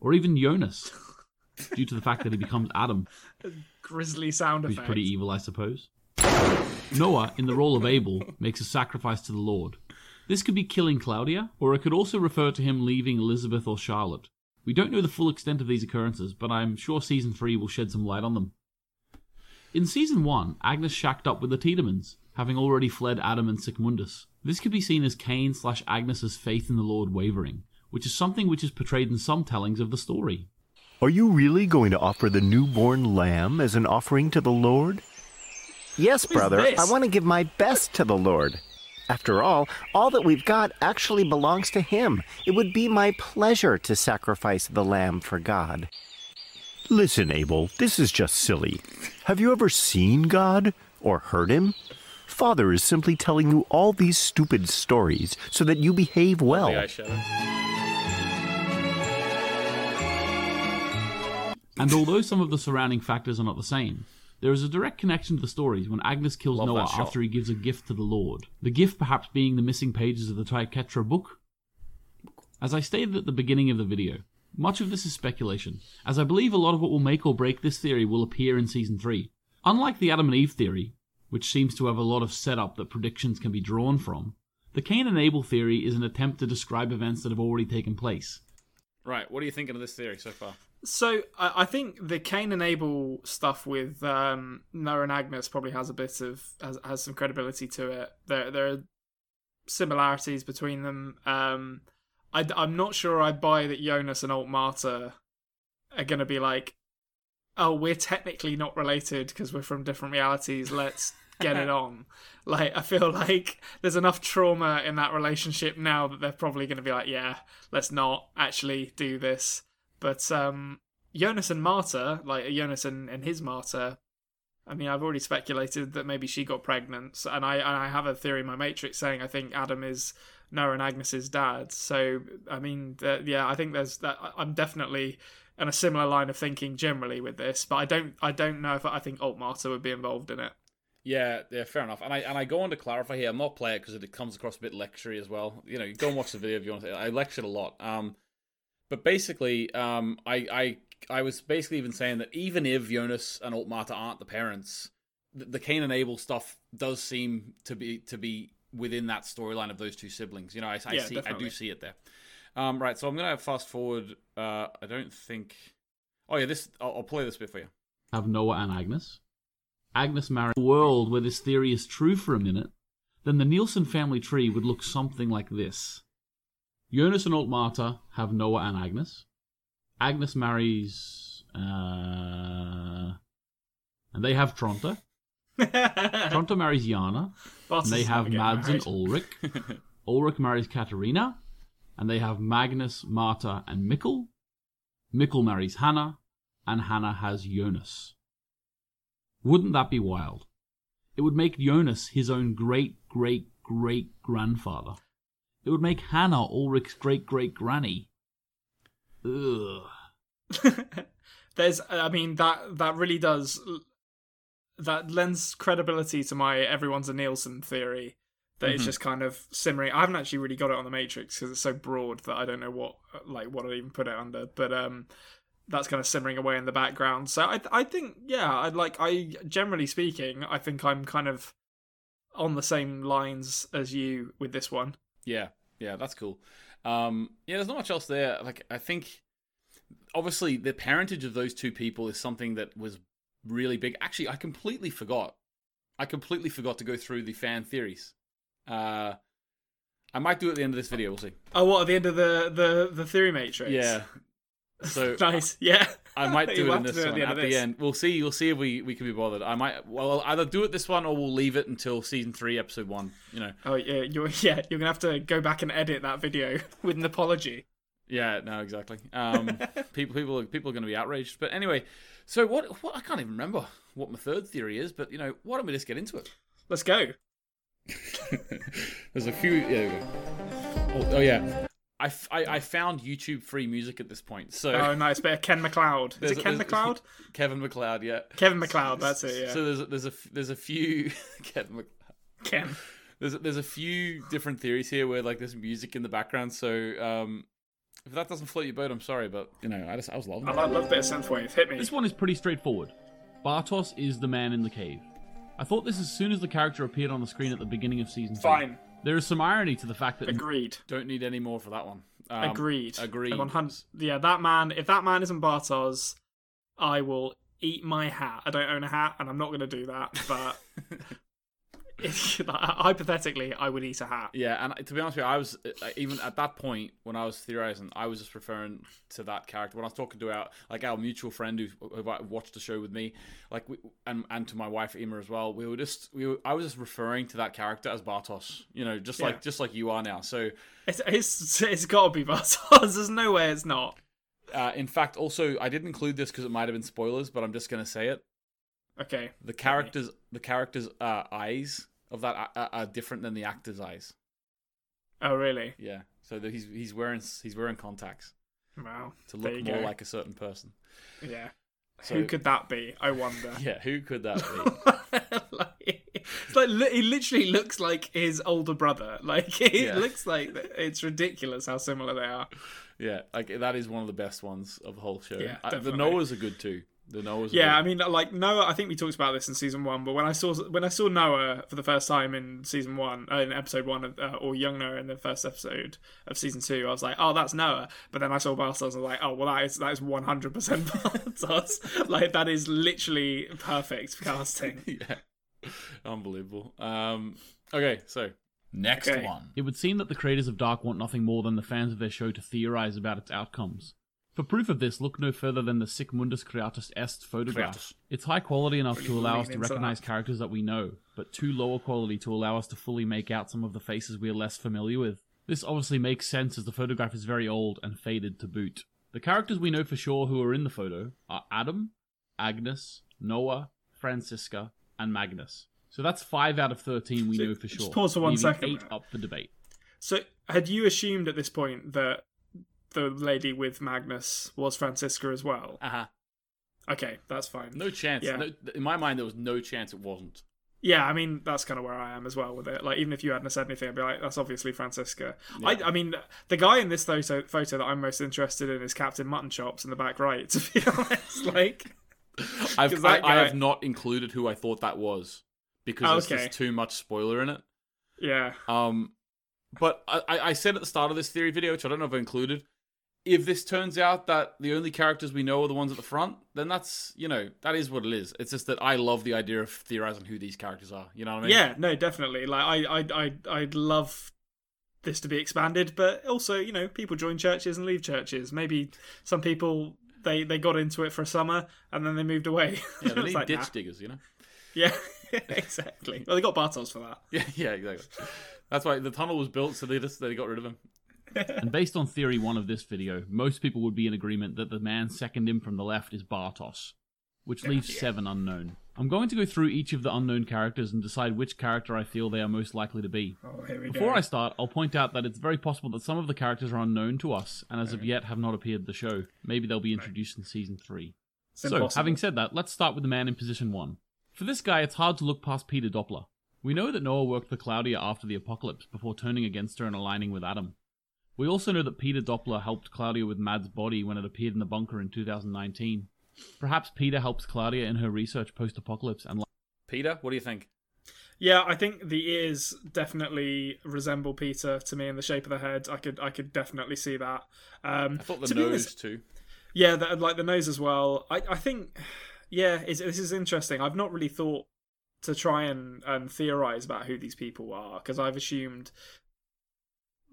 Or even Jonas, due to the fact that he becomes Adam,
Grizzly sound
who's
effect.
pretty evil, I suppose. Noah, in the role of Abel, makes a sacrifice to the Lord. This could be killing Claudia, or it could also refer to him leaving Elisabeth or Charlotte. We don't know the full extent of these occurrences, but I'm sure season 3 will shed some light on them. In season 1, Agnes shacked up with the Tiedemanns, having already fled Adam and Sic Mundus. This could be seen as Cain slash Agnes's faith in the Lord wavering, which is something which is portrayed in some tellings of the story.
Are you really going to offer the newborn lamb as an offering to the Lord? Yes, brother. I want to give my best to the Lord. After all, all that we've got actually belongs to Him. It would be my pleasure to sacrifice the lamb for God. Listen, Abel, this is just silly. Have you ever seen God or heard Him? Father is simply telling you all these stupid stories so that you behave well.
The eyeshadow.
And although some of the surrounding factors are not the same, there is a direct connection to the stories when Agnes kills
Love
Noah after he gives a gift to the Lord. The gift perhaps being the missing pages of the triquetra book? As I stated at the beginning of the video, much of this is speculation, as I believe a lot of what will make or break this theory will appear in Season 3. Unlike the Adam and Eve theory, which seems to have a lot of setup that predictions can be drawn from, the Cain and Abel theory is an attempt to describe events that have already taken place.
Right, what are you thinking of this theory so far?
So I, I think the Cain and Abel stuff with um, Noah and Agnes probably has a bit of has, has some credibility to it. There there are similarities between them. Um, I, am not sure I buy that Jonas and Alt Marta are going to be like, oh, we're technically not related because we're from different realities. Let's get it on. Like I feel like there's enough trauma in that relationship now that they're probably going to be like, yeah, let's not actually do this. But um, Jonas and Marta, like Jonas and, and his Marta, I mean, I've already speculated that maybe she got pregnant, and I and I have a theory in my Matrix saying I think Adam is Noah and Agnes's dad. So I mean, yeah, I think there's that. I'm definitely in a similar line of thinking generally with this, but I don't I don't know if I think Alt Marta would be involved in it.
Yeah, yeah, fair enough. And I and I go on to clarify here. I'm not playing it because it comes across a bit lectury as well. You know, you go and watch the video if you want to. I lectured a lot. Um, but basically, um, I I I was basically even saying that even if Jonas and Altmarta aren't the parents, the, the Cain and Abel stuff does seem to be to be within that storyline of those two siblings. You know, I, I
Yeah,
see I do see it there. Um, right, so I'm gonna fast forward. Uh, I don't think. Oh yeah, this I'll, I'll play this bit for you.
have Noah and Agnes. Agnes married a world where this theory is true for a minute, then the Nielsen family tree would look something like this. Jonas and Altmarta have Noah and Agnes. Agnes marries, uh, and they have Tronte. Tronte marries
Jana,
and they have Mads and
married.
Ulrich. Ulrich marries Katharina, and they have Magnus, Marta, and Mikkel. Mikkel marries Hannah, and Hannah has Jonas. Wouldn't that be wild? It would make Jonas his own great great great grandfather. It would make Hannah Ulrich's great great granny. Ugh.
There's, I mean, that that really does that lends credibility to my everyone's a Nielsen theory. That it's
Mhm.
just kind of simmering. I haven't actually really got it on the Matrix because it's so broad that I don't know what like what I'd even put it under. But um, that's kind of simmering away in the background. So I I think yeah, I like I generally speaking, I think I'm kind of on the same lines as you with this one.
Yeah, yeah, that's cool. Um, yeah, there's not much else there. Like, I think obviously the parentage of those two people is something that was really big. Actually, I completely forgot. I completely forgot to go through the fan theories. Uh, I might do it at the end of this video. We'll see.
Oh, what at the end of the the the theory matrix?
Yeah. So
nice. Yeah.
I might do it in this
do it
one
at
at
the
the
end of
end. We'll see. We'll see if we, we can be bothered. I might. Well, I'll either do it this one or we'll leave it until season three, episode one. You know.
Oh yeah, you're yeah, you're gonna have to go back and edit that video with an apology.
Yeah, no, exactly. Um, people, people, people are going to be outraged. But anyway, so what? What? I can't even remember what my third theory is. But you know, why don't we just get into it?
Let's go.
There's a few. Yeah. there we go. Oh, oh yeah. I, f- I, I found YouTube free music at this point. So
Oh nice, bit of Ken McLeod. Is
There's
it Ken McLeod?
Kevin MacLeod, yeah.
Kevin MacLeod, that's it. Yeah.
So there's a, there's a there's a few Kevin MacLeod.
Ken.
There's a, there's a few different theories here where like there's music in the background. So um, if that doesn't float your boat, I'm sorry, but you know I just I was loving
I
it.
love, love a bit synthwave. Hit me.
This one is pretty straightforward. Bartos is the man in the cave. I thought this as soon as the character appeared on the screen at the beginning of season two.
Fine.
There is some irony to the fact that
Agreed.
Don't need any more for that one. Um,
Agreed.
Agreed.
One hundred. Yeah, that man. If that man isn't Bartos, I will eat my hat. I don't own a hat, and I'm not going to do that. But if, like, hypothetically, I would eat a hat.
Yeah, and to be honest with you, I was uh, even at that point when I was theorizing, I was just referring to that character when I was talking to our like our mutual friend who, who watched the show with me, like we, and and to my wife Emma as well. We were just we were, I was just referring to that character as Bartos, you know, just like
Yeah.
just like you are now. So,
It's it's it's got to be Bartos. There's no way it's not.
uh, in fact, also I didn't include this because it might have been spoilers, but I'm just gonna say it.
Okay.
The characters the characters' uh, eyes of that are, are different than the actor's eyes.
Oh really?
Yeah, so that he's he's wearing he's wearing contacts
Wow.
to look more
go.
like a certain person.
Yeah.
So-
Who could that be? I wonder.
Yeah, who could that be?
like, it's like li- he literally looks like his older brother. Like it
Yeah.
looks like it's ridiculous how similar they are.
yeah, like that is one of the best ones of the whole show.
Yeah,
Uh, the. Noahs are good too. The Noahs.
Yeah, I mean, like Noah. I think we talked about this in season one, but when I saw when I saw Noah for the first time in season one, uh, in episode one, of, uh, or young Noah in the first episode of season two, I was like, "Oh, that's Noah." But then I saw Bartos, I was like, "Oh, well, that is that is one hundred percent Bartos. like that is literally perfect casting."
yeah, unbelievable. Um, okay, so next
Okay.
one.
It would seem that the creators of Dark want nothing more than the fans of their show to theorize about its outcomes. For proof of this, look no further than the Sic Mundus Creatus Est photograph.
Creatus.
It's high quality enough to allow us to recognize characters that we know, but too lower quality to allow us to fully make out some of the faces we are less familiar with. This obviously makes sense as the photograph is very old and faded to boot. The characters we know for sure who are in the photo are Adam, Agnes, Noah, Franziska, and Magnus. So that's 5 out of 13 we
So,
know for
just
sure.
pause for one
leaving 8 up for debate.
So, had you assumed at this point that the lady with Magnus was Franziska as well?
Uh huh.
Okay, that's fine.
No chance.
Yeah.
No, in my mind, there was no chance it wasn't.
Yeah, I mean that's kind of where I am as well with it. Like even if you hadn't said anything, I'd be like, "That's obviously Franziska." I, I mean, the guy in this photo photo that I'm most interested in is Captain Mutton Chops in the back right. To be honest, like,
I've, I,
that
I have not included who I thought that was because
Oh,
there's
okay.
too much spoiler in it.
yeah,
Um, but I I said at the start of this theory video, which I don't know if I included, if this turns out that the only characters we know are the ones at the front, then that's you know that is what it is. It's just that I love the idea of theorizing who these characters are. You know what I mean?
yeah, no, definitely. Like, I, I, I, I'd love this to be expanded, but also, you know, people join churches and leave churches. Maybe some people they they got into it for a summer and then they moved away.
Yeah, they need
like,
ditch
nah.
diggers, you know.
Yeah, exactly. Well, they got Bartos for that.
Yeah, yeah, exactly. That's why the tunnel was built, so they just they got rid of him.
And based on theory one of this video, most people would be in agreement that the man second him from the left is Bartos, which leaves seven unknown. I'm going to go through each of the unknown characters and decide which character I feel they are most likely to be.
Oh,
Before
go.
I start, I'll point out that it's very possible that some of the characters are unknown to us and as of yet have not appeared in the show. Maybe they'll be introduced in season 3.
It's
So,
impossible.
having said that, let's start with the man in position 1. For this guy, it's hard to look past Peter Doppler. We know that Noah worked for Claudia after the apocalypse before turning against her and aligning with Adam. We also know that Peter Doppler helped Claudia with Mads' body when it appeared in the bunker in 2019. Perhaps Peter helps Claudia in her research post apocalypse and
Peter, what do you think?
Yeah, I think the ears definitely resemble Peter to me in the shape of the head. I could I could definitely see that. Um,
I thought the
to
nose
honest-
too.
Yeah, the, like the nose as well. I, I think, yeah, it's, this is interesting. I've not really thought to try and, and theorize about who these people are because I've assumed,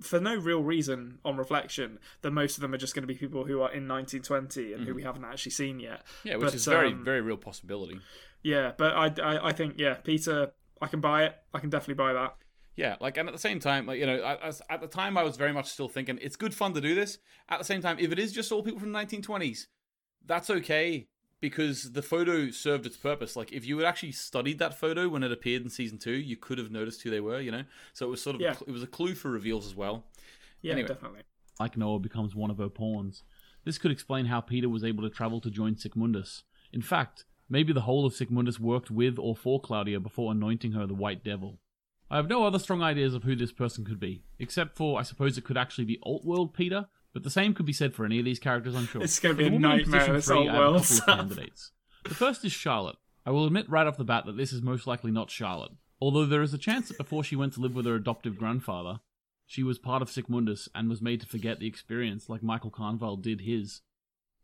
for no real reason on reflection, that most of them are just going to be people who are in 1920 and who we haven't actually seen yet.
Yeah, which
But,
is very
um,
very real possibility.
Yeah, but I, I, I think, yeah, Peter, I can buy it. I can definitely buy that.
Yeah, like, and at the same time, like you know, I, I at the time I was very much still thinking it's good fun to do this. At the same time, if it is just all people from the 1920s, that's okay because the photo served its purpose. Like, if you had actually studied that photo when it appeared in season two, you could have noticed who they were. You know, so it was sort of
Yeah.
it was a clue for reveals as well.
Yeah,
Anyway.
definitely.
like Noah becomes one of her pawns. This could explain how Peter was able to travel to join Sic Mundus. In fact, maybe the whole of Sic Mundus worked with or for Claudia before anointing her the White Devil. I have no other strong ideas of who this person could be, except for I suppose it could actually be Alt-World Peter, but the same could be said for any of these characters, I'm sure.
It's gonna be
the
a nightmare, this
three, I have a
Alt-World
couple of candidates. The first is Charlotte. I will admit right off the bat that this is most likely not Charlotte, although there is a chance that before she went to live with her adoptive grandfather, she was part of Sic Mundus and was made to forget the experience like Michael Kahnwald did his.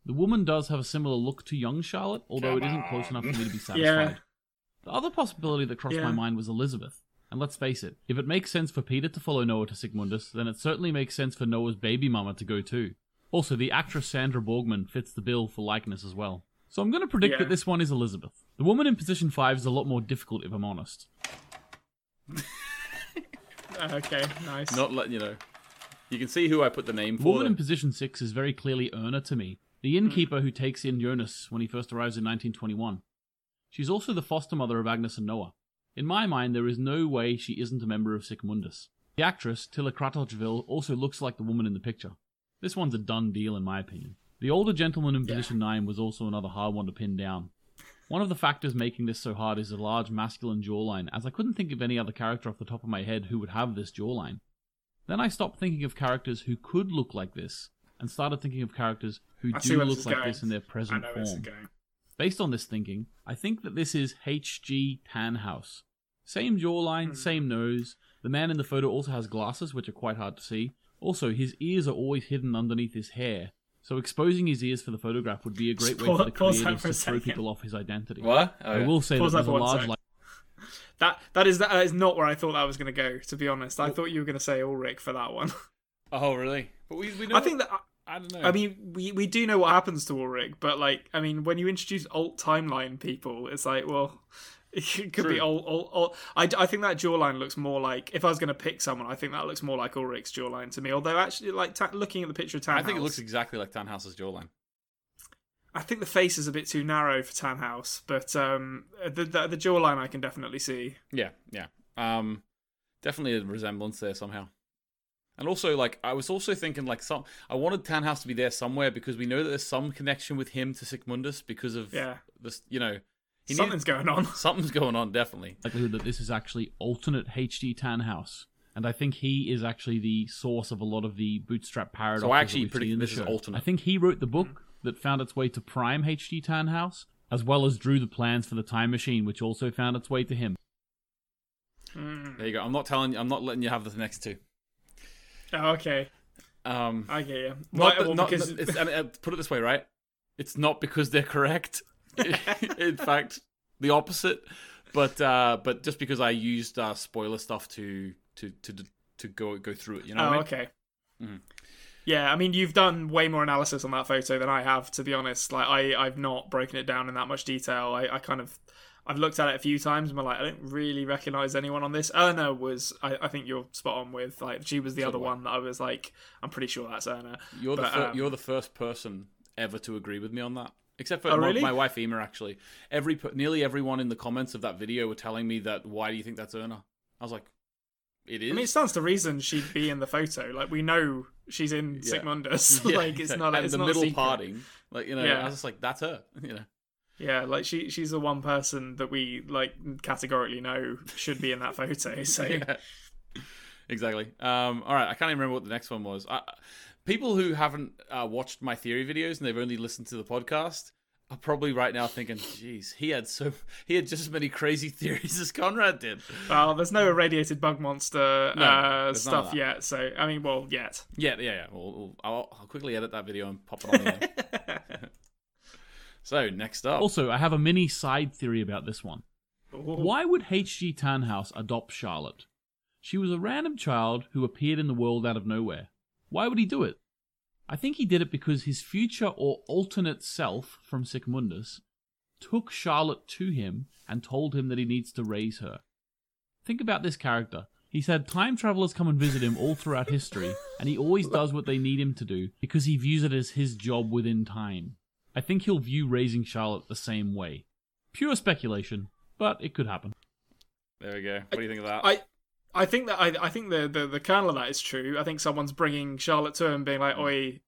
The woman does have a similar look to young Charlotte, although it isn't close enough for me to be satisfied.
Yeah.
The other possibility that crossed
Yeah.
my mind was Elisabeth. And let's face it, if it makes sense for Peter to follow Noah to Sic Mundus, then it certainly makes sense for Noah's baby mama to go too. Also, the actress Sandra Borgmann fits the bill for likeness as well. So I'm going to predict
Yeah.
that this one is Elisabeth. The woman in position 5 is a lot more difficult if I'm honest.
Okay, nice.
Not letting you know. You can see who I put the name
The
for.
woman in position six is very clearly Erna to me, the hmm. innkeeper who takes in Jonas when he first arrives in 1921. She's also the foster mother of Agnes and Noah. In my mind, there is no way she isn't a member of Sic Mundus. The actress, Tilla Kratochwil, also looks like the woman in the picture. This one's a done deal, in my opinion. The older gentleman in position 9 was also another hard one to pin down. One of the factors making this so hard is a large masculine jawline, as I couldn't think of any other character off the top of my head who would have this jawline. Then I stopped thinking of characters who could look like this, and started thinking of characters who
I
do look like
going.
this in their present
know where this is
form.
Going.
Based on this thinking, I think that this is H.G. Tannhaus. Same jawline,
Hmm.
same nose. The man in the photo also has glasses, which are quite hard to see. Also, his ears are always hidden underneath his hair, so exposing his ears for the photograph would be a great way
Pause-
for the creators
for a
to throw people off his identity.
What? Oh,
I will say
Pause
that
that
there's a large
sec.
like
That that is that is not where I thought that was going to go. To be honest, I thought you were going to say Ulrich for that one.
Oh, really? But we, we know.
I think that
I don't know.
I mean we we do know what happens to Ulrich, but like I mean when you introduce alt timeline people, it's like well. It could be
True.
alt, alt, alt. I, I think that jawline looks more like if I was going to pick someone, I think that looks more like Ulrich's jawline to me. Although actually, like ta- looking at the picture of Tannhaus,
I think it looks exactly like Tannhaus's jawline.
I think the face is a bit too narrow for Tannhaus, but um, the, the the jawline I can definitely see.
Yeah, yeah. Um, definitely a resemblance there somehow. And also, like, I was also thinking, like, some I wanted Tannhaus to be there somewhere because we know that there's some connection with him to Sic Mundus because of
Yeah.
this. You know, he
Something's going on.
something's going on. Definitely.
likelihood that this is actually alternate H.G. Tannhaus. And I think he is actually the source of a lot of the bootstrap paradoxes.
So I actually
that we've
predict
seen in
this is alternate.
I think he wrote the book that found its way to Prime H.G. Tannhaus, as well as drew the plans for the time machine, which also found its way to him.
Mm.
There you go. I'm not telling you. I'm not letting you have the next two.
Oh, okay,
Um,
I get you.
not,
well,
not
because
it's, and, uh, put it this way, right? It's not because they're correct. In fact, the opposite. But uh, but just because I used uh, spoiler stuff to to to to go go through it. You know?
Oh,
what I mean?
okay.
Mhm.
Yeah, I mean, you've done way more analysis on that photo than I have, to be honest. Like, I, I've not broken it down in that much detail. I, I kind of, I've looked at it a few times and been like, I don't really recognize anyone on this. Erna was, I, I think you're spot on with. Like, she was the other one that I was like, I'm pretty sure that's Erna.
You're the fir-
um,
you're the first person ever to agree with me on that. Except for
Oh,
my,
really?
my wife Ema, actually. Every nearly everyone in the comments of that video were telling me that. Why do you think that's Erna? I was like, it is.
I mean, it stands to reason she'd be in the photo. Like, we know she's in
Yeah.
Sic Mundus.
Yeah,
like, it's not,
and
it's
the
not
middle
secret.
parting. Like you know,
Yeah.
I was just like, that's her. You know.
Yeah, like she she's the one person that we like categorically know should be in that photo. So
Yeah. Exactly. Um, all right, I can't even remember what the next one was. I, people who haven't uh, watched my theory videos and they've only listened to the podcast are probably right now thinking, "Geez, he had so he had just as many crazy theories as Konrad did."
well, there's no irradiated bug monster
No,
uh,
there's none of
stuff yet. So I mean, well, yet.
Yeah, yeah, yeah. Well, I'll, I'll quickly edit that video and pop it on there. So next up,
Also, I have a mini side theory about this one. Why would H.G. Tannhaus adopt Charlotte? She was a random child who appeared in the world out of nowhere. Why would he do it? I think he did it because his future or alternate self from Sigmundus took Charlotte to him and told him that he needs to raise her. Think about this character. He's had time travelers come and visit him all throughout history, and he always does what they need him to do because he views it as his job within time. I think he'll view raising Charlotte the same way. Pure speculation, but it could happen.
there we go. What do you think of that?
I I think that I I think the, the the kernel of that is true. I think someone's bringing Charlotte to him, being like, "Oi,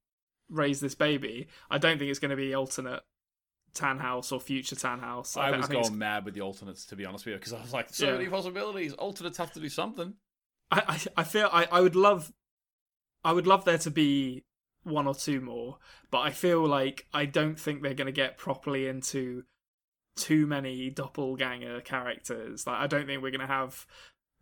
raise this baby." I don't think it's going to be alternate Tannhaus or future Tannhaus.
I
thi-
was
think it's-
going mad with the alternates, to be honest with you, because I was like, so
Yeah.
many possibilities. Alternates have to do something.
I, I I feel I, I would love I would love there to be one or two more, but I feel like I don't think they're going to get properly into too many doppelganger characters. Like I don't think we're going to have.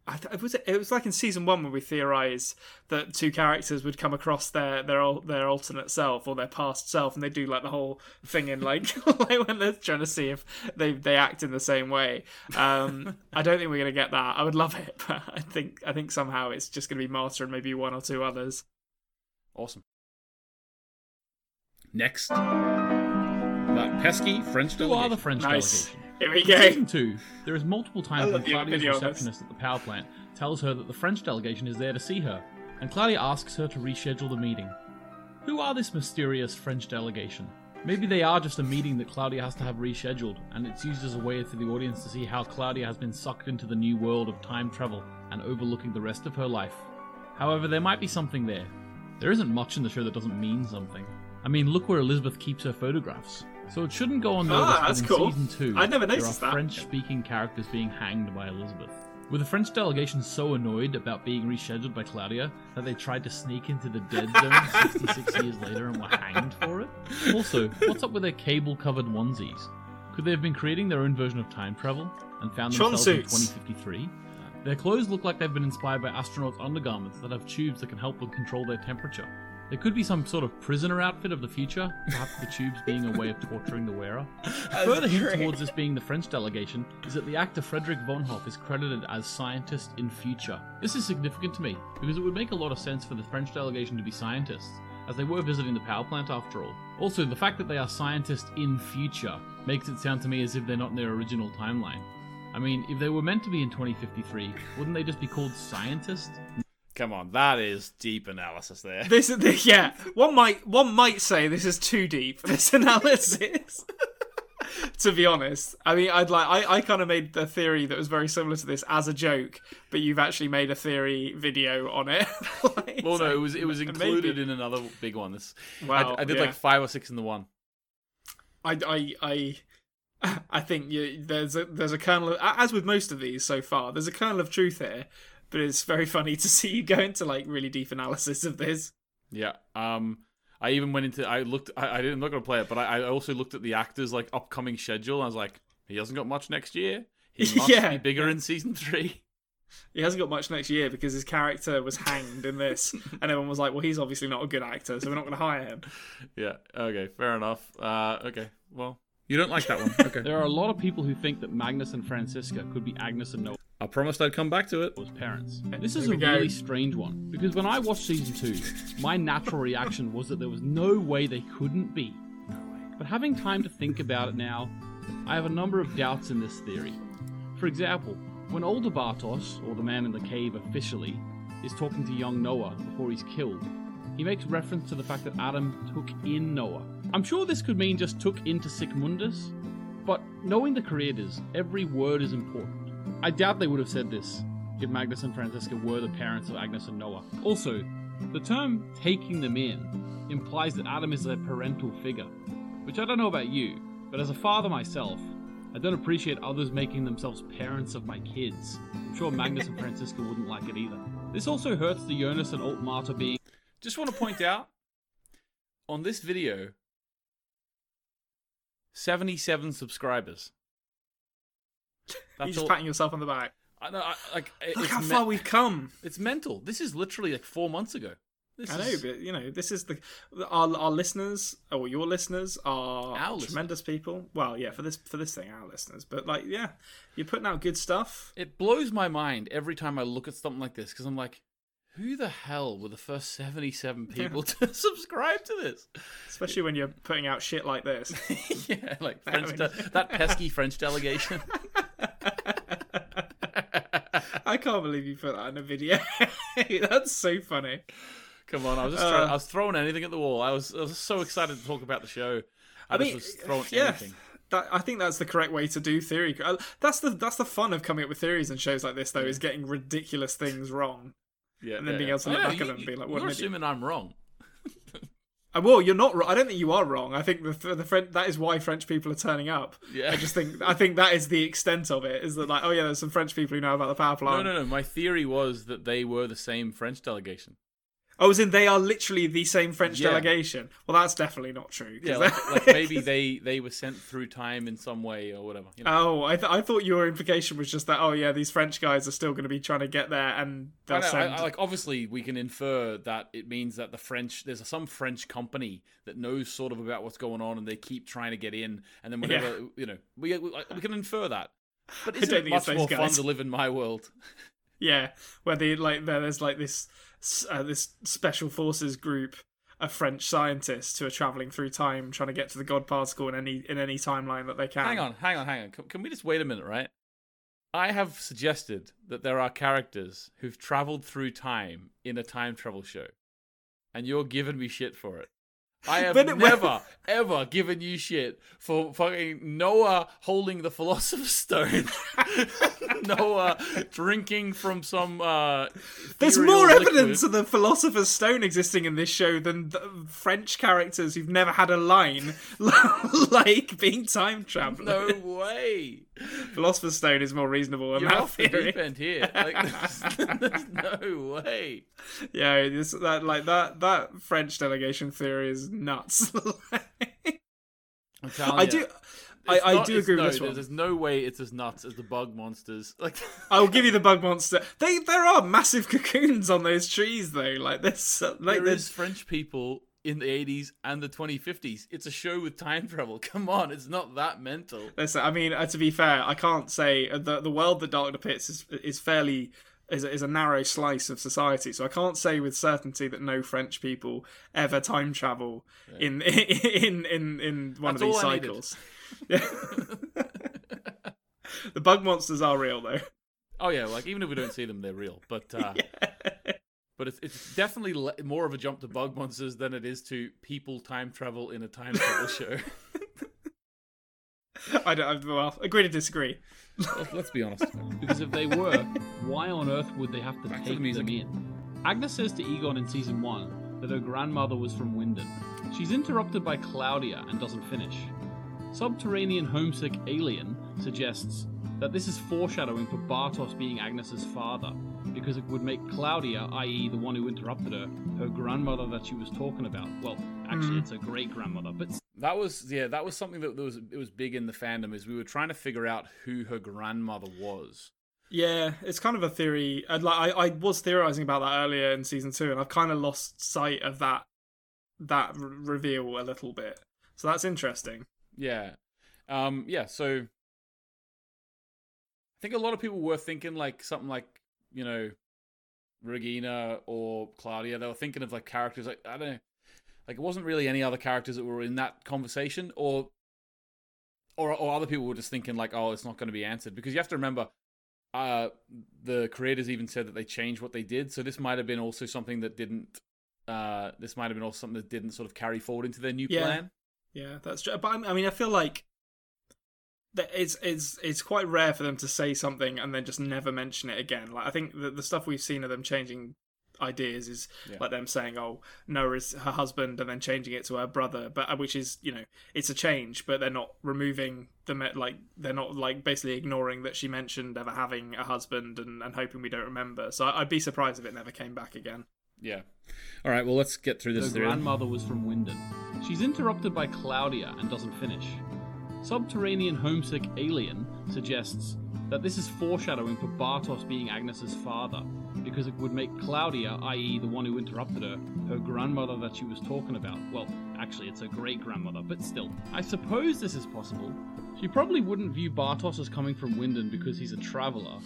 I th- it was it was like in season one when we theorized that two characters would come across their their their alternate self or their past self, and they do like the whole thing in like, like when they're trying to see if they they act in the same way. Um, I don't think we're gonna get that. I would love it, but I think I think somehow it's just gonna be Marta and maybe one or two others.
Awesome. Next, that pesky French delegation.
Who are the. French
Nice.
delegation?
Here we go.
season two, there is multiple
I
times when
love your
Claudia's
video on this.
receptionist at the power plant tells her that the French delegation is there to see her, and Claudia asks her to reschedule the meeting. Who are this mysterious French delegation? Maybe they are just a meeting that Claudia has to have rescheduled, and it's used as a way for the audience to see how Claudia has been sucked into the new world of time travel and overlooking the rest of her life. However, there might be something there. There isn't much in the show that doesn't mean something. I mean, look where Elisabeth keeps her photographs. So it shouldn't go unnoticed
Ah, that's
in
cool.
season two,
I'd never
there are
that.
French-speaking characters being hanged by Elisabeth. Were the French delegation so annoyed about being rescheduled by Claudia that they tried to sneak into the dead zone 66 years later and were hanged for it? Also, what's up with their cable-covered onesies? Could they have been creating their own version of time travel and found themselves in 2053? Their clothes look like they've been inspired by astronauts' undergarments that have tubes that can help them control their temperature. There could be some sort of prisoner outfit of the future, perhaps the tubes being a way of torturing the wearer. Further hint towards this being the French delegation is that the actor Frederick von Hoff is credited as scientist in future. This is significant to me because it would make a lot of sense for the French delegation to be scientists, as they were visiting the power plant after all. Also, the fact that they are scientists in future makes it sound to me as if they're not in their original timeline. I mean, if they were meant to be in 2053, wouldn't they just be called scientists?
Come on, that is deep analysis there.
This is the, yeah. One might one might say this is too deep. This analysis. to be honest, I mean, I'd like I, I kind of made the theory that was very similar to this as a joke, but you've actually made a theory video on it. Like,
Well, no, it was it was
maybe-
included in another big one. This
Wow,
I, I did
yeah.
like five or six in the one.
I I I I think you, there's a there's a kernel of, as with most of these so far. There's a kernel of truth here, but it's very funny to see you go into like really deep analysis of this.
Yeah. Um. I even went into. I looked. I, I didn't. I'm not gonna play it, but I, I also looked at the actors' like upcoming schedule. And I was like, he hasn't got much next year. He must
Yeah.
be bigger in season three.
He hasn't got much next year because his character was hanged in this, and everyone was like, "Well, he's obviously not a good actor, so we're not going to hire him."
Yeah. Okay. Fair enough. Uh. Okay. Well, you don't like that one. Okay.
There are a lot of people who think that Magnus and Franziska could be Agnes and Noah.
I promised I'd come back to it.
was parents. This is a
go.
really strange one because when I watched season two, my natural reaction was that there was no way they couldn't be. But having time to think about it now, I have a number of doubts in this theory. For example, when older Bartos, or the man in the cave officially, is talking to young Noah before he's killed, he makes reference to the fact that Adam took in Noah. I'm sure this could mean just took into Sic Mundus, but knowing the creators, every word is important. I doubt they would have said this if Magnus and Franziska were the parents of Agnes and Noah. Also, the term taking them in implies that Adam is a parental figure, which I don't know about you, but as a father myself, I don't appreciate others making themselves parents of my kids. I'm sure Magnus and Franziska wouldn't like it either. This also hurts the Jonas and Alt Marta being
Just want to point out on this video, 77 subscribers.
You're just
all.
patting yourself on the back.
I know, I, like
Look how
me-
far we've come.
It's mental. This is literally like four months ago. This
I know, but you know, this is the our our listeners or your listeners are
Our listeners.
tremendous people. Well, yeah, for this for this thing, our listeners. But like, yeah, you're putting out good stuff.
it blows my mind every time I look at something like this because I'm like, who the hell were the first 77 people to subscribe to this?
Especially when you're putting out shit like this.
yeah, like French de- that pesky French delegation.
I can't believe you put that in a video. That's so funny.
Come on, I was just
Uh,
trying, I was throwing anything at the wall. I was I was so excited to talk about the show. I,
I
just
mean,
was throwing
yeah,
anything.
that, I think that's the correct way to do theory. Uh, That's the that's the fun of coming up with theories and shows like this, though, is getting ridiculous things wrong.
Yeah,
and then
yeah,
being able to look
know,
back at them and be like, "What
You're assuming I'm wrong.
Uh, well, you're not. wrong. I don't think you are wrong. I think the the French, that is why French people are turning up.
Yeah.
I just think I think that is the extent of it. Is that like, oh yeah, there's some French people who know about the power plant.
No, no, no. My theory was that they were the same French delegation.
Oh, as in they are literally the same French
Yeah.
delegation. Well, that's definitely not true.
Yeah, like, like maybe they they were sent through time in some way or whatever. You know?
Oh, I, th- I thought your implication was just that. Oh yeah, these French guys are still going to be trying to get there, and
I
they'll
know,
send.
I- like obviously we can infer that it means that the French there's some French company that knows sort of about what's going on and they keep trying to get in and then whenever you know we we, we can infer that. But isn't it
it's
much more fun to live in my world?
Yeah, where they like there's like this uh, this special forces group of French scientists who are traveling through time, trying to get to the God particle in any in any timeline that they can.
Hang on, hang on, hang on. Can, can we just wait a minute, right? I have suggested that there are characters who've traveled through time in a time travel show, and you're giving me shit for it. I have never, ever given you shit for fucking Noah holding the Philosopher's Stone, Noah drinking from some. Uh,
There's more
liquid.
evidence of the Philosopher's Stone existing in this show than the French characters who've never had a line like being time travelers.
No way.
Philosopher's Stone is more reasonable than
You're off the
theory.
deep end here. Like, there's, there's no way.
Yeah, this, that like that that French delegation theory is nuts. I
ya.
do, I, I
not-
do agree with
no,
this one.
There's no way it's as nuts as the bug monsters. Like,
I will give you the bug monster. They there are massive cocoons on those trees though. Like this, like
there
there's
is French people in the 80s and the 2050s. It's a show with time travel. Come on, it's not that mental.
Listen, I mean, uh, to be fair, I can't say uh, the the world that Dark depicts is is fairly is a, is a narrow slice of society. So I can't say with certainty that no French people ever time travel in in in in one
That's
of these
all I needed.
cycles. Yeah. the bug monsters are real though.
Oh yeah, like even if we don't see them, they're real. But uh, but it's it's definitely le- more of a jump to bug monsters than it is to people time travel in a time travel show.
I don't. Well, agree to disagree.
Let's- Let's be honest.
Because if they were, why on earth would they have to
Back to
take
the music.
them in? Agnes says to Egon in season 1 that her grandmother was from Winden. She's interrupted by Claudia and doesn't finish. Subterranean homesick alien suggests that this is foreshadowing for Bartos being Agnes's father, because it would make Claudia, i.e., the one who interrupted her, her grandmother that she was talking about. Well, actually, it's her great grandmother, but
That was yeah, that was something that was it was big in the fandom. Is we were trying to figure out who her grandmother was.
Yeah, it's kind of a theory. I'd like I, I was theorizing about that earlier in season two, and I've kind of lost sight of that that r- reveal a little bit. So that's interesting.
Yeah, um, yeah. So think a lot of people were thinking like something like you know Regina or Claudia. They were thinking of like characters like I don't know, like it wasn't really any other characters that were in that conversation, or or or other people were just thinking like, oh, it's not going to be answered because you have to remember. Uh, the creators even said that they changed what they did, so this might have been also something that didn't. Uh, this might have been also something that didn't sort of carry forward into their new
Yeah.
plan.
Yeah, that's true. But I mean, I feel like it's it's it's quite rare for them to say something and then just never mention it again. Like I think the the stuff we've seen of them changing ideas is
Yeah.
like them saying, "Oh, Noah is her husband," and then changing it to her brother. But uh, which is you know it's a change, but they're not removing the me- like they're not like basically ignoring that she mentioned ever having a husband and, and hoping we don't remember. So I- I'd be surprised if it never came back again.
Yeah. All right. Well, let's get through this.
Her
theory.
grandmother was from Winden. She's interrupted by Claudia and doesn't finish. Subterranean homesick alien suggests that this is foreshadowing for Bartos being Agnes's father, because it would make Claudia, i.e., the one who interrupted her, her grandmother that she was talking about. Well, actually, it's her great grandmother, but still. I suppose this is possible. She probably wouldn't view Bartos as coming from Winden because he's a traveller,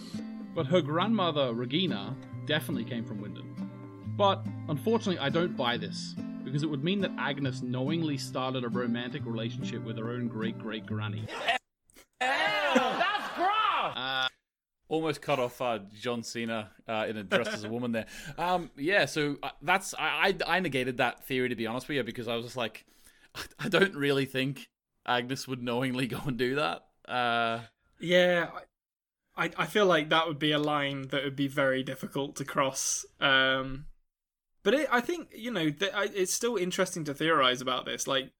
but her grandmother, Regina, definitely came from Winden. But unfortunately, I don't buy this because it would mean that Agnes knowingly started a romantic relationship with her own great great granny. That's gross!
Uh, almost cut off uh, John Cena uh, in a dressed as a woman there. Um, yeah, so uh, that's I, I I negated that theory to be honest with you because I was just like, I don't really think Agnes would knowingly go and do that. Uh,
Yeah, I, I I feel like that would be a line that would be very difficult to cross. Um, but it, I think you know th- I, it's still interesting to theorize about this. Like,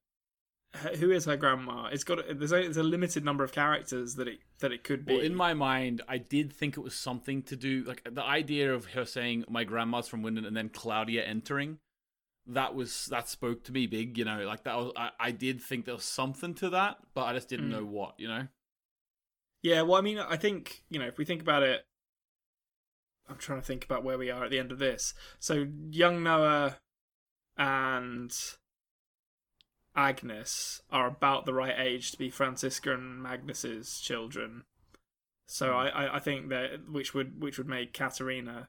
h- who is her grandma? It's got there's a, there's a limited number of characters that it that it could be.
well, in my mind, I did think it was something to do like the idea of her saying my grandma's from Winden and then Claudia entering. That was that spoke to me big, you know. Like that was I, I did think there was something to that, but I just didn't
Mm.
know what, you know.
Yeah, well, I mean, I think you know if we think about it, I'm trying to think about where we are at the end of this. So young Noah and Agnes are about the right age to be Franziska and Magnus's children. So I, I, I think that which would which would make Katharina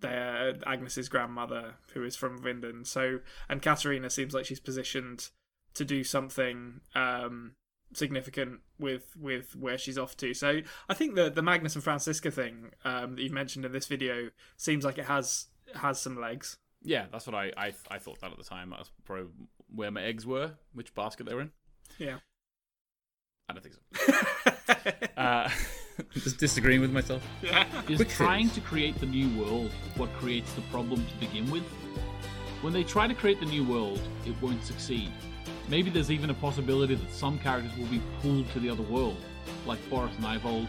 their Agnes's grandmother, who is from Winden. So and Katharina seems like she's positioned to do something um, significant with with where she's off to. So I think the the Magnus and Franziska thing um, that you've mentioned in this video seems like it has has some legs.
Yeah, that's what I, I I thought that at the time. That's probably where my eggs were, which basket they were in.
Yeah.
I don't think so. uh, just disagreeing with myself.
Is
Quick
trying to create the new world what creates the problem to begin with? When they try to create the new world, it won't succeed. Maybe there's even a possibility that some characters will be pulled to the other world, like Boris Niewald,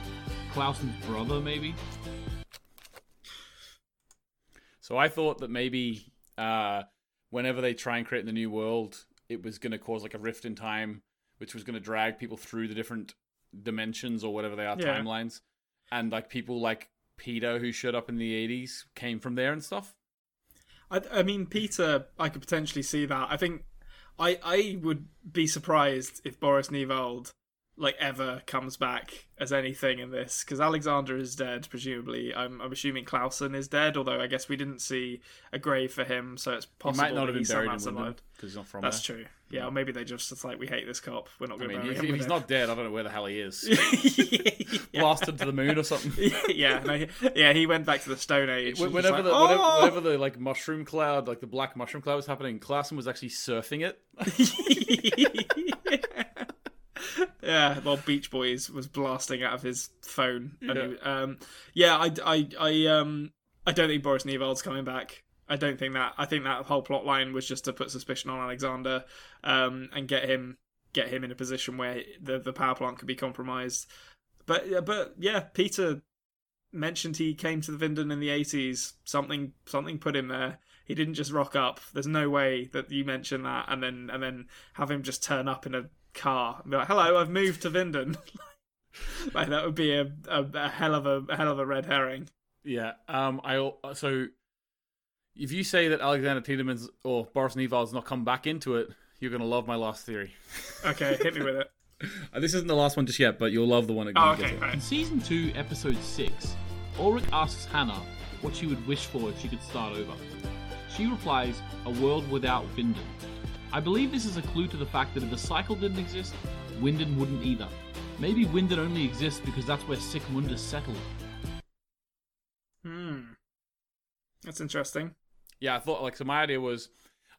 Clausen's brother, maybe.
So I thought that maybe uh, whenever they try and create the new world, it was going to cause like a rift in time, which was going to drag people through the different dimensions or whatever they are
Yeah.
timelines, and like people like Peter who showed up in the '80s came from there and stuff.
I, I mean, Peter, I could potentially see that. I think I I would be surprised if Boris Niewald like ever comes back as anything in this because Alexander is dead. Presumably, I'm I'm assuming Clausen is dead. Although I guess we didn't see a grave for him, so it's possible He
might not have been buried in because he's not from
That's
there.
true. Yeah, or maybe they just it's like we hate this cop. We're not going to
mean, if,
him.
if he's not dead, I don't know where the hell he is.
it.
Blasted to the moon or something.
yeah, no, he- yeah, he went back to the Stone Age.
Wh- Whenever the
like,
whenever,
"Oh!"
whenever the like mushroom cloud, like the black mushroom cloud was happening, Clausen was actually surfing it.
yeah, well, Beach Boys was blasting out of his phone.
Yeah.
he- um, yeah, I, I, I, um, I don't think Boris Niewald's coming back. I don't think that. I think that whole plot line was just to put suspicion on Alexander, um, and get him get him in a position where the the power plant could be compromised. But but yeah, Peter mentioned he came to the Winden in the eighties. Something something put him there. He didn't just rock up. There's no way that you mention that and then and then have him just turn up in a car and be like, "Hello, I've moved to Winden." like that would be a, a, a hell of a, a hell of a red herring.
Yeah. Um. I so if you say that Alexander Tiedemann's or Boris Niewald's not come back into it, you're gonna love my last theory.
Okay, hit me with it.
Uh, This isn't the last one just yet, but you'll love the one. It
Oh, okay. Right.
In season 2, episode 6, Ulrich asks Hannah what she would wish for if she could start over. She replies, a world without Winden. I believe this is a clue to the fact that if the cycle didn't exist, Winden wouldn't either. Maybe Winden only exists because that's where Sic Mundus settled.
Hmm. That's interesting.
Yeah, I thought like so. My idea was,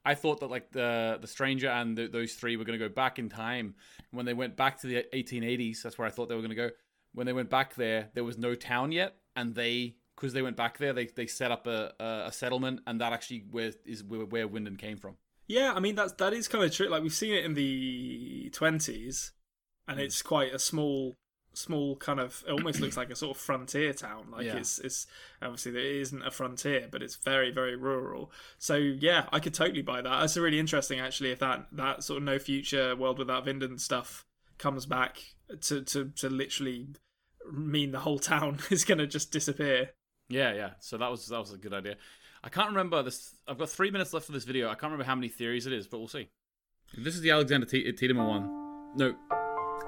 I thought that like the the stranger and the, those three were going to go back in time. When they went back to the 1880s, that's where I thought they were going to go. When they went back there, there was no town yet, and they because they went back there, they they set up a a, a settlement, and that actually where is where, where Winden came from.
Yeah, I mean that's that is kind of true. Like we've seen it in the twenties, and
Hmm.
it's quite a small, small kind of. It almost looks like a sort of frontier town. Like
Yeah.
it's it's obviously there isn't a frontier, but it's very very rural. So yeah, I could totally buy that. That's really interesting actually. If that that sort of no future world without Winden stuff comes back to to to literally mean the whole town is going to just disappear.
Yeah, yeah. So that was that was a good idea. I can't remember this. I've got three minutes left of this video. I can't remember how many theories it is, but we'll see. This is the Alexander T- Tiedemann one. No.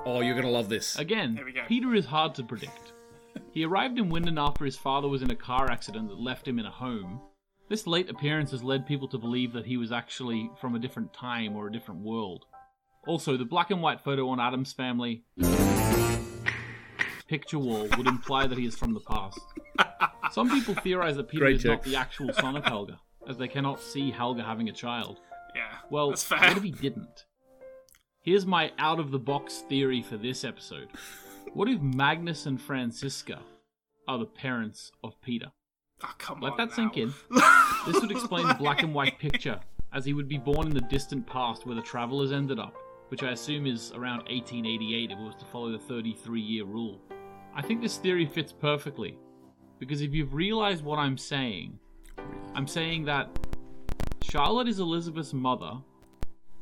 Oh, you're gonna love this.
Again,
There we go.
Peter is hard to predict. He arrived in Winden after his father was in a car accident that left him in a home. This late appearance has led people to believe that he was actually from a different time or a different world. Also, the black and white photo on Adam's family picture wall would imply that he is from the past. Some people theorize that Peter
Great
is
joke.
not the actual son of Helga, as they cannot see Helga having a child.
Yeah.
Well,
that's fair.
what if he didn't? Here's my out of the box theory for this episode. What if Magnus and Franziska are the parents of Peter?
Oh, come
Let
on
that
now.
sink in. This would explain the black and white picture, as he would be born in the distant past where the travelers ended up, which I assume is around 1888 if it was to follow the 33 year rule. I think this theory fits perfectly, because if you've realized what I'm saying, I'm saying that Charlotte is Elisabeth's mother,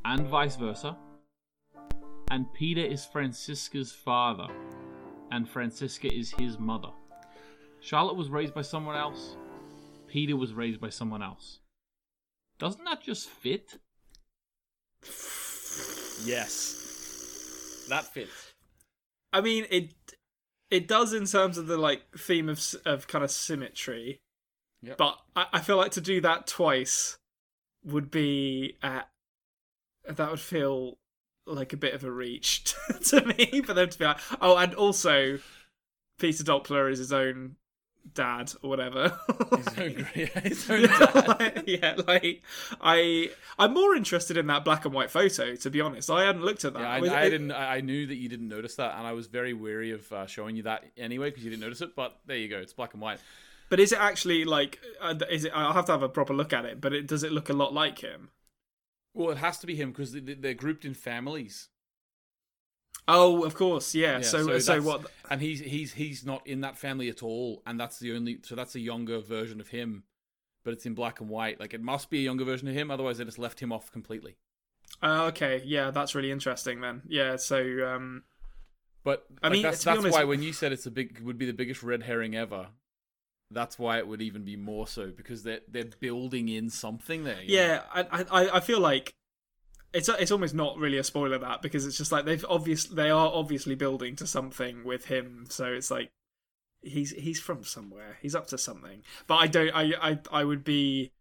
and vice versa, and Peter is Franziska's father, and Franziska is his mother. Charlotte was raised by someone else. Peter was raised by someone else. Doesn't that just fit?
Yes. That fits.
I mean, it it does in terms of the like theme of of kind of symmetry,
Yep.
but I, I feel like to do that twice would be uh, that would feel like a bit of a reach to me for them to be like, oh, and also Peter Doppler is his own dad or whatever.
His own, yeah, his own
yeah,
dad.
like, yeah, like I, I'm more interested in that black and white photo. To be honest, I hadn't looked at that.
Yeah, I,
Was
I
it-
didn't. I knew that you didn't notice that, and I was very weary of uh, showing you that anyway because you didn't notice it. But there you go. It's black and white.
But is it actually like? Uh, is it? I'll have to have a proper look at it. But it does it look a lot like him?
Well, it has to be him because they, they're grouped in families.
Oh, of course, yeah.
Yeah,
so, so,
that's-
what?
And he's he's he's not in that family at all, and that's the only. So that's a younger version of him, but it's in black and white. Like it must be a younger version of him. Otherwise, they just left him off completely.
Uh, okay, yeah, that's really interesting then. Yeah, so um,
But
I
like,
mean,
that's, that's
honest-
why when you said it's a big would be the biggest red herring ever. That's why it would even be more so because they're they're building in something there. know?
yeah, I, I I feel like it's it's almost not really a spoiler that because it's just like they've obviously they are obviously building to something with him. So it's like he's he's from somewhere. He's up to something. But I don't. I I I would be.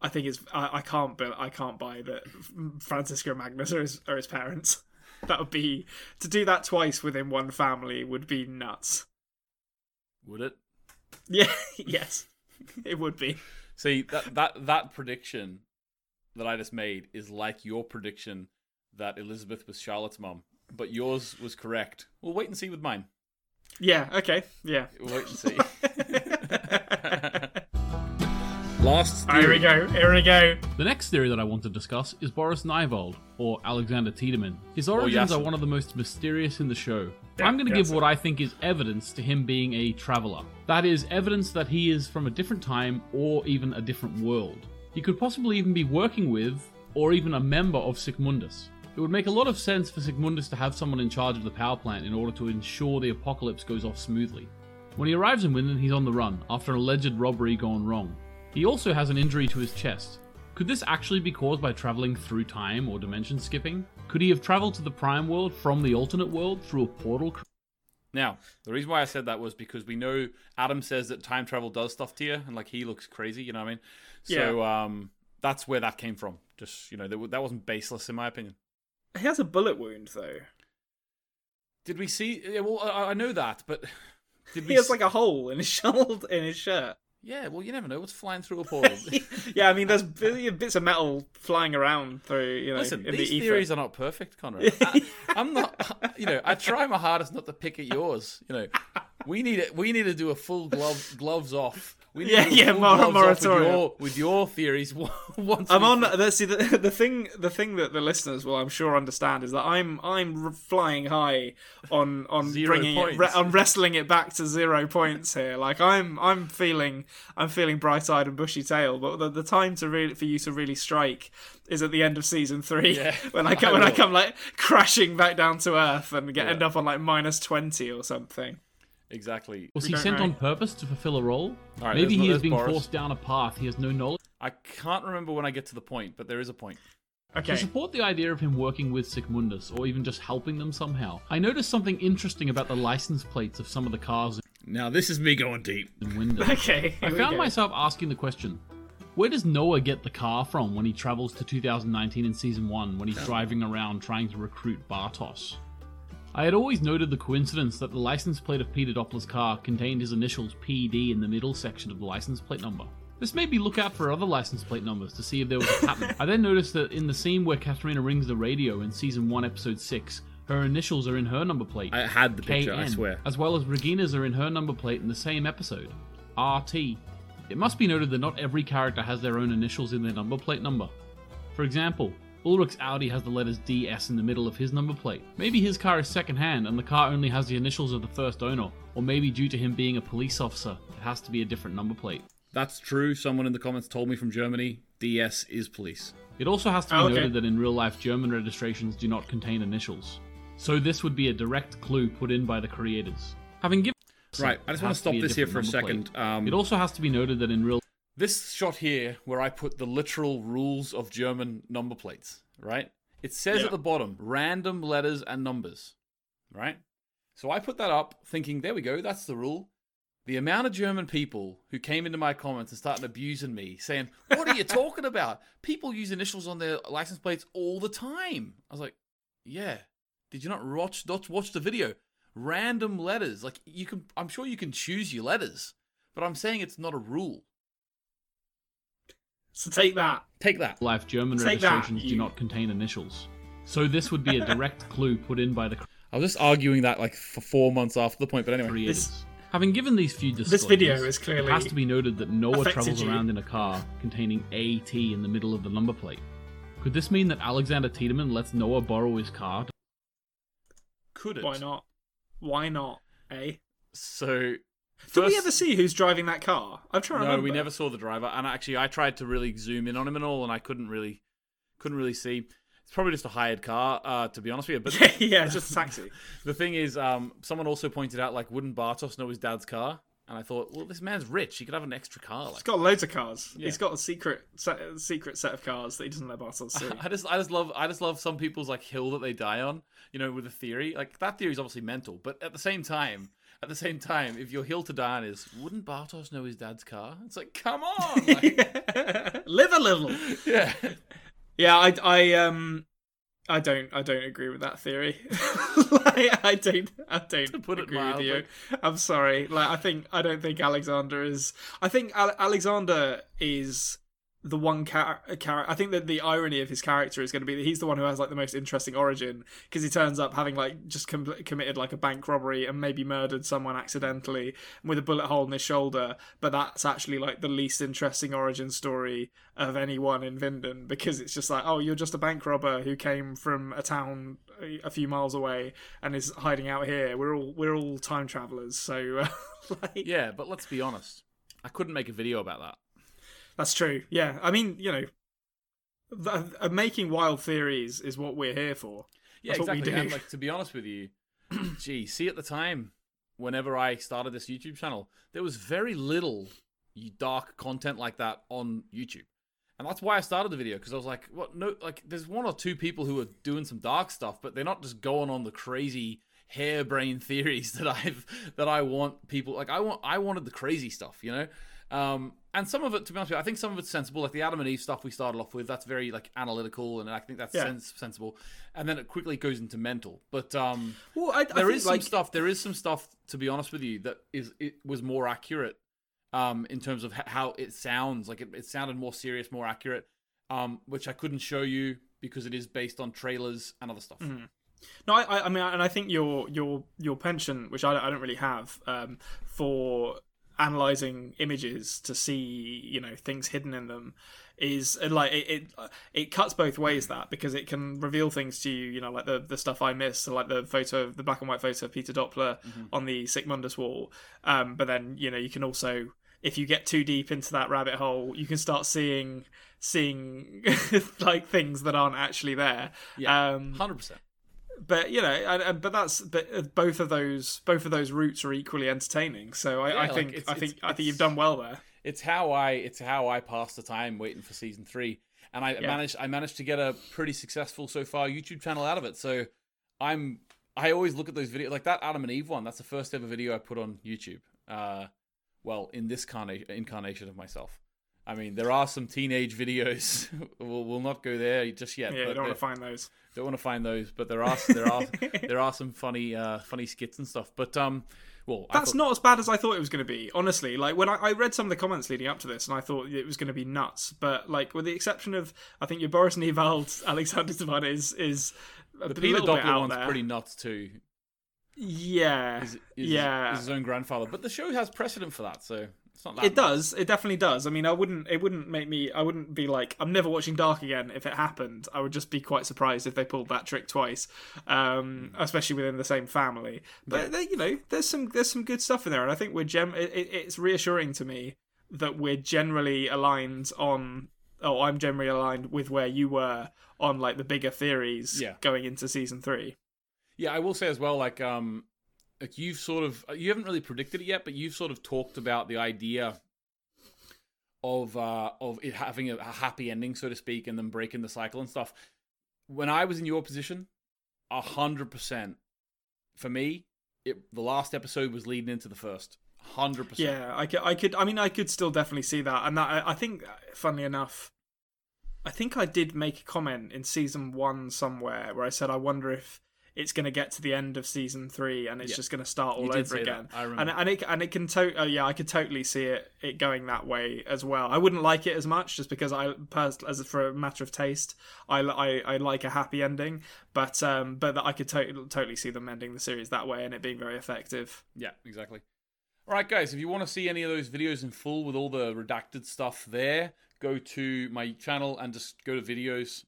I think it's. I, I can't. But I can't buy that. Franziska and Magnus are his, are his parents. That would be to do that twice within one family would be nuts.
Would it?
Yeah. yes. It would be.
See that that that prediction that I just made is like your prediction that Elisabeth was Charlotte's mom, but yours was correct. We'll wait and see with mine.
Yeah. Okay. Yeah.
We'll wait and see. Last
Here we go. Here we go.
The next theory that I want to discuss is Boris Niewald, or Alexander Tiedemann. His origins are one of the most mysterious in the show.
Yeah,
I'm going to give
Yasin.
what I think is evidence to him being a traveller. That is, evidence that he is from a different time or even a different world. He could possibly even be working with, or even a member of Sic Mundus. It would make a lot of sense for Sic Mundus to have someone in charge of the power plant in order to ensure the apocalypse goes off smoothly. When he arrives in Winden, he's on the run after an alleged robbery gone wrong. He also has an injury to his chest. Could this actually be caused by traveling through time or dimension skipping? Could he have traveled to the prime world from the alternate world through a portal?
Now, the reason why I said that was because we know Adam says that time travel does stuff to you, and like he looks crazy. You know what I mean? So um, that's where that came from. Just you know, that, that wasn't baseless in my opinion.
He has a bullet wound though.
Did we see? Yeah, well, I, I know that, but did we?
He has
s-
like a hole in his shoulder in his shirt.
Yeah. Well, you never know what's flying through a portal.
Yeah, I mean, there's bi- bits of metal flying around through, you know,
Listen,
in
these
the ether.
theories are not perfect, Konrad. I, I'm not. You know, I try my hardest not to pick at yours. You know, we need it. We need to do a full glove gloves off. We
Yeah, yeah, mor-
off with
moratorium.
your, with your theories. Once
I'm on. The, see, the, the thing, the thing that the listeners will, I'm sure, understand is that I'm, I'm flying high on, on bringing it, re- on wrestling it back to zero points here. Like I'm, I'm feeling, I'm feeling bright-eyed and bushy-tailed. But the, the time to really, for you to really strike is at the end of season three
Yeah,
when I come,
I
when I come like crashing back down to earth and get
Yeah.
end up on like minus twenty or something.
Exactly.
Was
We
he sent
know.
on purpose to fulfill a role?
All right,
Maybe
there's-
he is
there's
being
Boris.
forced down a path he has no knowledge.
I can't remember when I get to the point, but there is a point.
Okay.
To support the idea of him working with Sic Mundus, or even just helping them somehow, I noticed something interesting about the license plates of some of the cars
Now this is me going deep.
in Winden.
Okay.
I found myself asking the question where does Noah get the car from when he travels to 2019 in season 1 when he's driving around trying to recruit Bartos? I had always noted the coincidence that the license plate of Peter Doppler's car contained his initials PD in the middle section of the license plate number. This made me look out for other license plate numbers to see if there was a pattern. I then noticed that in the scene where Katharina rings the radio in season 1, episode 6, her initials are in her number plate.
I had the picture. I swear.
As well as Regina's are in her number plate in the same episode. RT. It must be noted that not every character has their own initials in their number plate number. For example, Ulrich's Audi has the letters DS in the middle of his number plate. Maybe his car is second hand and the car only has the initials of the first owner, or maybe due to him being a police officer, it has to be a different number plate.
That's true. Someone in the comments told me from Germany. DS is police.
It also has to be
Oh, okay.
noted that in real life, German registrations do not contain initials. So this would be a direct clue put in by the creators. Having given
Right, I just want to stop
be
this here for a second. Um,
it also has to be noted that in real
this shot here, where I put the literal rules of German number plates, right? It says
Yeah.
at the bottom random letters and numbers, right? So I put that up thinking, there we go, that's the rule. The amount of German people who came into my comments and started abusing me, saying, What are you talking about? People use initials on their license plates all the time. I was like, Yeah. Did you not watch not watch the video? Random letters. Like you can I'm sure you can choose your letters, but I'm saying it's not a rule.
So take that.
Take that.
life, German
Take that,
registrations do not contain initials. So this would be a direct clue put in by the
I was just arguing that like for four months after the point, but anyway.
creators. Having given these few disclosures,
This video is clearly
it has to be noted that Noah travels
you.
around in a car containing AT in the middle of the number plate. Could this mean that Alexander Tiedemann lets Noah borrow his car?
Could it?
Why not? Why not? Eh?
So
Did we ever see who's driving that car? I'm trying to
No,
remember.
we never saw the driver, and actually, I tried to really zoom in on him and all, and I couldn't really, couldn't really see. It's probably just a hired car, uh, to be honest with you. But
Yeah, yeah, just a taxi.
the thing is, um, someone also pointed out like, wouldn't Bartos know his dad's car? And I thought, well, this man's rich; he could have an extra car.
He's got loads of cars.
Yeah.
He's got a secret set, secret set of cars that he doesn't let Bartos see.
I just, I just love, I just love some people's like hill that they die on. You know, with a theory like that theory is obviously mental, but at the same time, at the same time, if your hill to die on is, wouldn't Bartos know his dad's car? It's like, come on, like,
Live a little.
yeah.
Yeah, I, I, um, I don't, I don't agree with that theory. like, I don't, I don't
put it
agree with you.
mildly.
I'm sorry. Like, I think, I don't think Alexander is. I think Al- Alexander is the one character. Char- I think that the irony of his character is going to be that he's the one who has like the most interesting origin because he turns up having like just com- committed like a bank robbery and maybe murdered someone accidentally with a bullet hole in his shoulder. But that's actually like the least interesting origin story of anyone in Winden because it's just like, oh, you're just a bank robber who came from a town a- few miles away and is hiding out here. We're all we're all time travelers, so uh, like,
Yeah, but let's be honest. I couldn't make a video about that.
That's true. Yeah, I mean, you know, th- uh, making wild theories is what we're here for.
Yeah,
That's what we
exactly. And like to be honest with you, gee, see at the time, whenever I started this YouTube channel, there was very little dark content like that on YouTube. And that's why I started the video because I was like, what? No, like, there's one or two people who are doing some dark stuff, but they're not just going on the crazy harebrained theories that I've that I want people like. I want I wanted the crazy stuff, you know. Um, and some of it, to be honest with you, I think some of it's sensible. Like the Adam and Eve stuff we started off with, that's very like analytical, and I think that's
Yeah.
sens- sensible. And then it quickly goes into mental. But um,
Well, I, I
there
think,
is some
like,
stuff. There is some stuff, to be honest with you, that is it was more accurate um, in terms of how it sounds. Like it, it sounded more serious, more accurate, um, which I couldn't show you because it is based on trailers and other stuff.
Mm-hmm. No, I, I- I mean, and I think your your your penchant, which I, don't- I don't really have, um, for analyzing images to see you know things hidden in them, is uh, like it, it it cuts both ways. That because it can reveal things to you, you know, like the the stuff I missed, so like the photo, the black and white photo of Peter Doppler on the Sic Mundus wall. Um, but then you know you can also if you get too deep into that rabbit hole, you can start seeing seeing like things that aren't actually there.
Yeah,
Um,
hundred percent.
But you know, and, and, but that's but uh, both of those both of those routes are equally entertaining. So I,
Yeah,
I
like,
think
it's-
I think
it's-
I think you've done well there.
It's how I it's how I pass the time waiting for season three, and I
Yeah.
managed I managed to get a pretty successful so far YouTube channel out of it. So I'm I always look at those videos like that Adam and Eve one. That's the first ever video I put on YouTube. Uh, well, in this carna- incarnation of myself. I mean, there are some teenage videos. we'll, we'll not go there just yet.
Yeah,
but
don't want to find those.
don't want to find those, but there are there are there are some funny uh, funny skits and stuff. But um, well,
That's
thought-
not as bad as I thought it was going to be. Honestly, like when I, I read some of the comments leading up to this, and I thought it was going to be nuts. But like with the exception of, I think your Boris Niewald, Alexander Devon is is a
the Peter Doppler one's
there.
pretty nuts too.
Yeah,
Is, is,
yeah.
is his own grandfather, but the show has precedent for that, so it's not that.
It does. It definitely does. I mean, I wouldn't. It wouldn't make me. I wouldn't be like, I'm never watching Dark again if it happened. I would just be quite surprised if they pulled that trick twice, um, especially within the same family. But there- you know, there's some there's some good stuff in there, and I think we're gem. It, it, it's reassuring to me that we're generally aligned on. Oh, I'm generally aligned with where you were on like the bigger theories
Yeah.
going into season three.
Yeah, I will say as well, like um, like you've sort of you haven't really predicted it yet, but you've sort of talked about the idea of uh of it having a, happy ending, so to speak, and then breaking the cycle and stuff. When I was in your position, a hundred percent for me, it the last episode was leading into the first. Hundred percent.
Yeah, I could, I could, I mean, I could still definitely see that, and that I, I think, funnily enough, I think I did make a comment in season one somewhere where I said I wonder if it's going to get to the end of season three and it's
Yeah.
just going to start all
did
over again.
I remember.
And and it and it can to oh yeah, I could totally see it it going that way as well. I wouldn't like it as much just because I pers- as for a matter of taste, I I, I like a happy ending, but um but I could to- totally see them ending the series that way and it being very effective.
Yeah, exactly. All right, guys, if you want to see any of those videos in full with all the redacted stuff there, go to my channel and just go to videos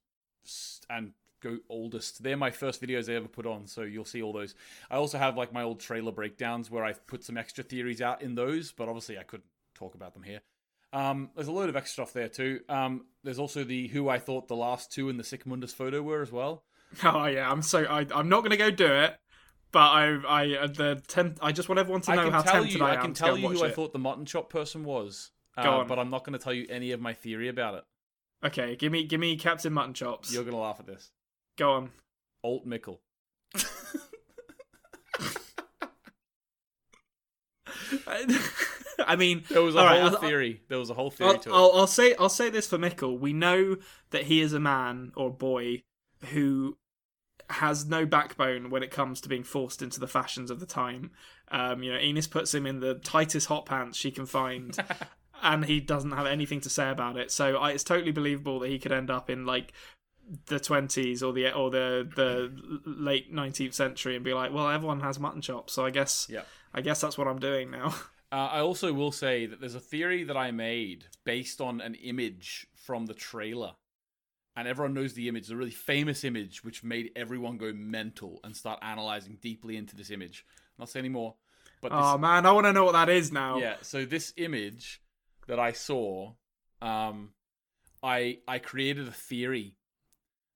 and go oldest. They're my first videos I ever put on, so you'll see all those. I also have like my old trailer breakdowns where I've put some extra theories out in those, but obviously I couldn't talk about them here. Um, there's a load of extra stuff there too. Um, there's also the who I thought the last two in the Sic Mundus photo were as well.
Oh yeah, I'm so I, I'm not going to go do it, but I I uh, the temp, I just want everyone to
I
know
can
how tempted
you,
I
I
am
can
to
tell you who
watch
I thought the mutton chop person was,
Go
uh,
on.
but I'm not going to tell you any of my theory about it.
Okay, give me give me Captain Mutton Chops.
You're going to laugh at this.
Go on.
Alt Mikkel.
I mean,
There was a
all right,
whole
I'll-
theory. There was a whole theory
I'll,
to it.
I'll, I'll say I'll say this for Mikkel. We know that he is a man or boy who has no backbone when it comes to being forced into the fashions of the time. Um, you know, Ines puts him in the tightest hot pants she can find, and he doesn't have anything to say about it. So I, it's totally believable that he could end up in like the twenties or the or the the late nineteenth century and be like, well, everyone has mutton chops, so I guess
Yeah.
I guess that's what I'm doing now.
Uh, I also will say that there's a theory that I made based on an image from the trailer. And everyone knows the image, a really famous image, which made everyone go mental and start analyzing deeply into this image. Not say any more, but this,
oh man, I want to know what that is now.
yeah. So this image that I saw, um, I I created a theory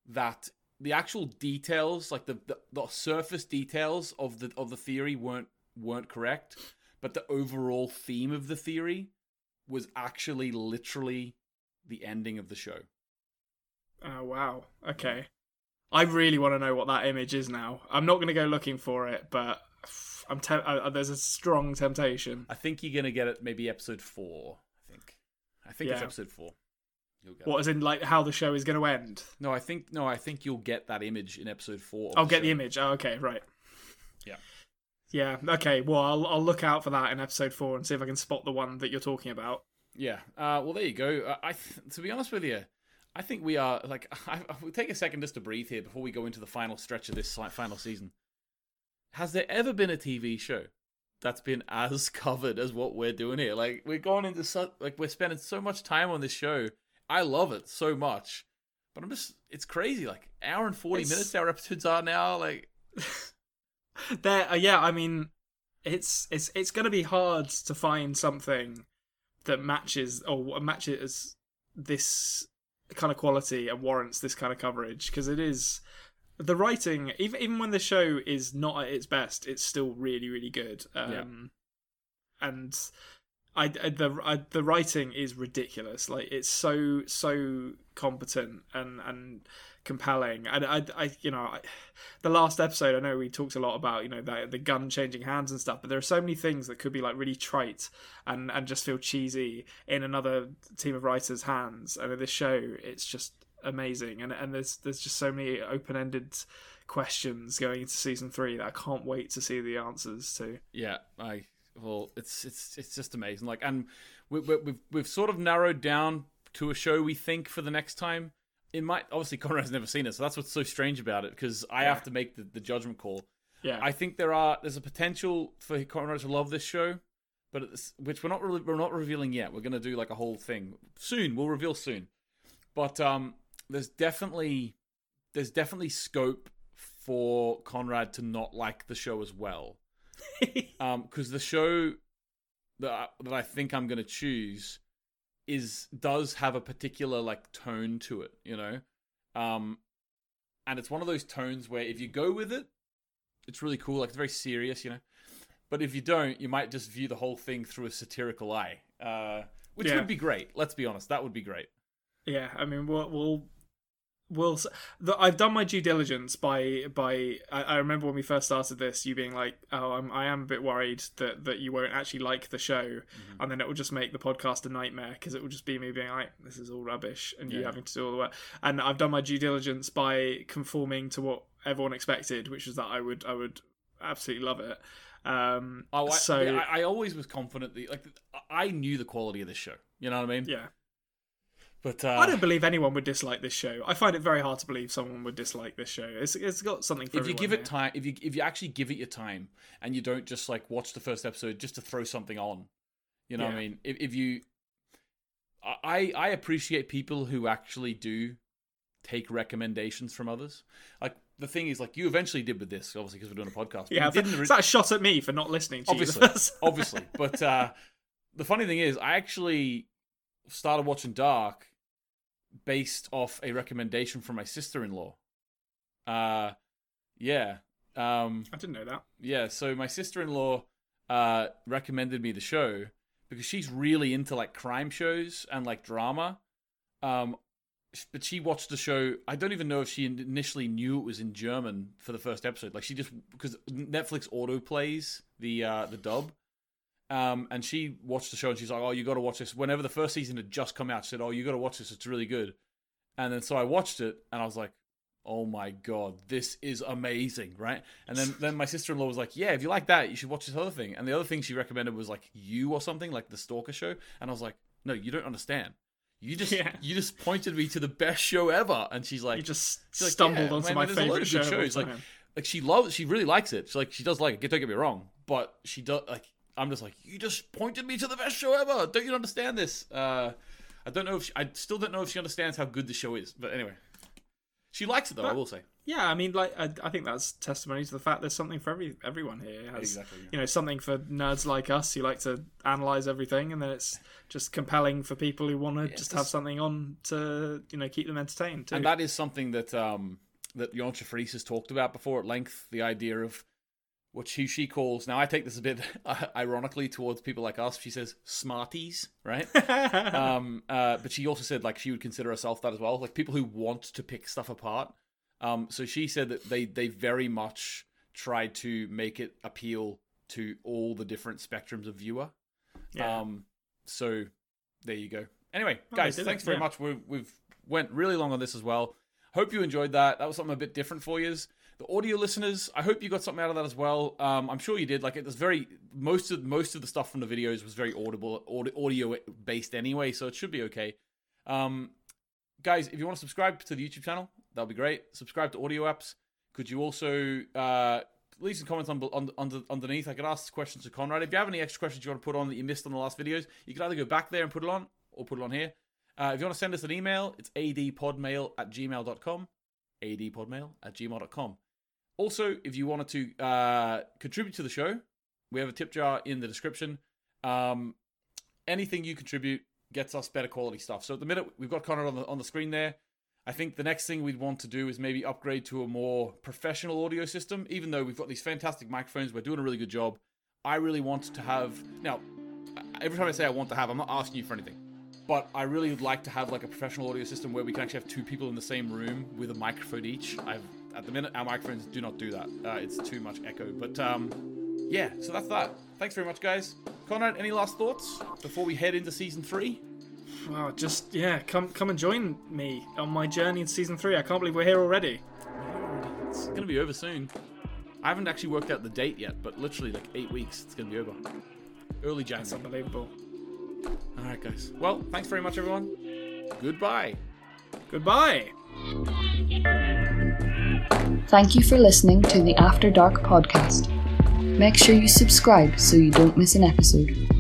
that the actual details, like the, the the surface details of the of the theory, weren't weren't correct, but the overall theme of the theory was actually literally the ending of the show.
Oh wow. Okay. I really want to know what that image is now. I'm not going to go looking for it, but I'm te- uh, there's a strong temptation.
I think you're gonna get it maybe episode four. I think. I think it's episode four. You'll get
What is in like how the show is going to end?
No, I think no, I think you'll get that image in episode four.
I'll get the image. Oh, okay, right.
Yeah.
Yeah. Okay. Well, I'll I'll look out for that in episode four and see if I can spot the one that you're talking about.
Yeah. Uh, well, there you go. Uh, I th- to be honest with you, I think we are like. I, I, we'll take a second just to breathe here before we go into the final stretch of this final season. Has there ever been a TV show that's been as covered as what we're doing here? Like we're going into so like we're spending so much time on this show. I love it so much, but I'm just it's crazy. Like hour and forty
It's-
minutes our episodes are now. Like
There. Uh, yeah. I mean, it's it's it's going to be hard to find something that matches or matches this kind of quality and warrants this kind of coverage because it is the writing even even when the show is not at its best it's still really really good um and I, the I, the writing is ridiculous. Like it's so so competent and and compelling. And I, I you know I, the last episode I know we talked a lot about you know the, the gun changing hands and stuff but there are so many things that could be like really trite and and just feel cheesy in another team of writers hands. And in this show it's just amazing. And and there's there's just so many open-ended questions going into season 3 that I can't wait to see the answers to.
Yeah, I well, it's it's it's just amazing. Like, and we, we, we've we've sort of narrowed down to a show we think for the next time. It might obviously Konrad's never seen it, so that's what's so strange about it because I
Yeah.
have to make the, the judgment call.
yeah
I think there are there's a potential for Konrad to love this show, but it's, which we're not really, we're not revealing yet. We're gonna do like a whole thing soon. We'll reveal soon, but um, there's definitely there's definitely scope for Konrad to not like the show as well um because the show that I, that I think I'm gonna choose is does have a particular like tone to it, you know, um, and it's one of those tones where if you go with it, it's really cool. Like it's very serious, you know, but if you don't, you might just view the whole thing through a satirical eye, uh, which
Yeah.
would be great. Let's be honest, that would be great.
Yeah, I mean, we'll we'll, we'll I've done my due diligence by by. I, I remember when we first started this, you being like, "Oh, I'm I am a bit worried that that you won't actually like the show, and then it will just make the podcast a nightmare because it will just be me being like, this is all rubbish, and you having to do all the work." And I've done my due diligence by conforming to what everyone expected, which is that I would I would absolutely love it. Um,
Oh, I,
so
I, I always was confident that like I knew the quality of this show. You know what I mean?
yeah.
But uh,
I don't believe anyone would dislike this show. I find it very hard to believe someone would dislike this show. It's it's got something for
if you give it time if you if you actually give it your time and you don't just like watch the first episode just to throw something on you know what i mean? If, if you i i appreciate people who actually do take recommendations from others. Like the thing is like you eventually did with this obviously because we're doing a podcast
Yeah,
didn't
is that a shot at me for not listening to
obviously obviously. But uh the funny thing is i actually started watching dark based off a recommendation from my sister-in-law uh yeah um
I didn't know that.
yeah, so my sister in law uh, recommended me the show because she's really into like crime shows and like drama. Um, but she watched the show. I don't even know if she initially knew it was in German for the first episode. Like she just because Netflix auto plays the uh, the dub. Um, and she watched the show and she's like, "Oh, you got to watch this." Whenever the first season had just come out, she said, "Oh, you got to watch this. It's really good." And then so I watched it and I was like, "Oh my god, this is amazing!" Right? And then then my sister in law was like, "Yeah, if you like that, you should watch this other thing." And the other thing she recommended was like You or something like the Stalker show. And I was like, "No, you don't understand. You just
Yeah.
you just pointed me to the best show ever." And she's like,
You just
like,
stumbled
"Yeah,
onto
man,
my
there's a lot
favorite
of good
all
shows." Like like she loves she really likes it. She's like she does like it. Don't get me wrong, but she does like I'm just like you just pointed me to the best show ever. Don't you understand this? Uh, I don't know if she, I still don't know if she understands how good the show is. But anyway, she likes it though. I will say.
yeah, I mean, like I, I think that's testimony to the fact there's something for every everyone here. Has,
Exactly, yeah.
You know, something for nerds like us who like to analyze everything, and then it's just compelling for people who want to just have something on to you know keep them entertained. Too.
And that is something that um that Friese has talked about before at length. The idea of what she, she calls now I take this a bit ironically towards people like us. She says smarties, right? um, uh, but she also said like she would consider herself that as well, like people who want to pick stuff apart. Um, so she said that they they very much tried to make it appeal to all the different spectrums of viewer.
Yeah.
Um, so there you go. Anyway,
Oh,
guys, thanks
it,
very
yeah.
much. We've, we've went really long on this as well. Hope you enjoyed that. That was something a bit different for you. The audio listeners, I hope you got something out of that as well. Um, I'm sure you did. Like it was very most of most of the stuff from the videos was very audible, audio based anyway, so it should be okay. Um, guys, if you want to subscribe to the YouTube channel, that'll be great. Subscribe to audio apps. Could you also uh, leave some comments on, on, under, underneath? I could ask questions to Konrad. If you have any extra questions you want to put on that you missed on the last videos, you can either go back there and put it on, or put it on here. Uh, if you want to send us an email, it's adpodmail at gmail.com. adpodmail at gmail.com. Also, if you wanted to uh, contribute to the show, we have a tip jar in the description. Um, anything you contribute gets us better quality stuff. So at the minute, we've got Connor on the, on the screen there. I think the next thing we'd want to do is maybe upgrade to a more professional audio system. Even though we've got these fantastic microphones, we're doing a really good job. I really want to have now. Every time I say I want to have, I'm not asking you for anything, but I really would like to have like a professional audio system where we can actually have two people in the same room with a microphone each. I've at the minute our microphones do not do that. Uh, it's too much echo. But um, yeah, so that's that. Thanks very much, guys. Konrad, any last thoughts before we head into season three?
Wow, just yeah, come come and join me on my journey in season three. I can't believe we're here already.
It's gonna be over soon. I haven't actually worked out the date yet, but literally like eight weeks, it's gonna be over. Early January.
unbelievable.
All right, guys. Well, thanks very much, everyone. Goodbye.
Goodbye.
Thank you for listening to the After Dark podcast. Make sure you subscribe so you don't miss an episode.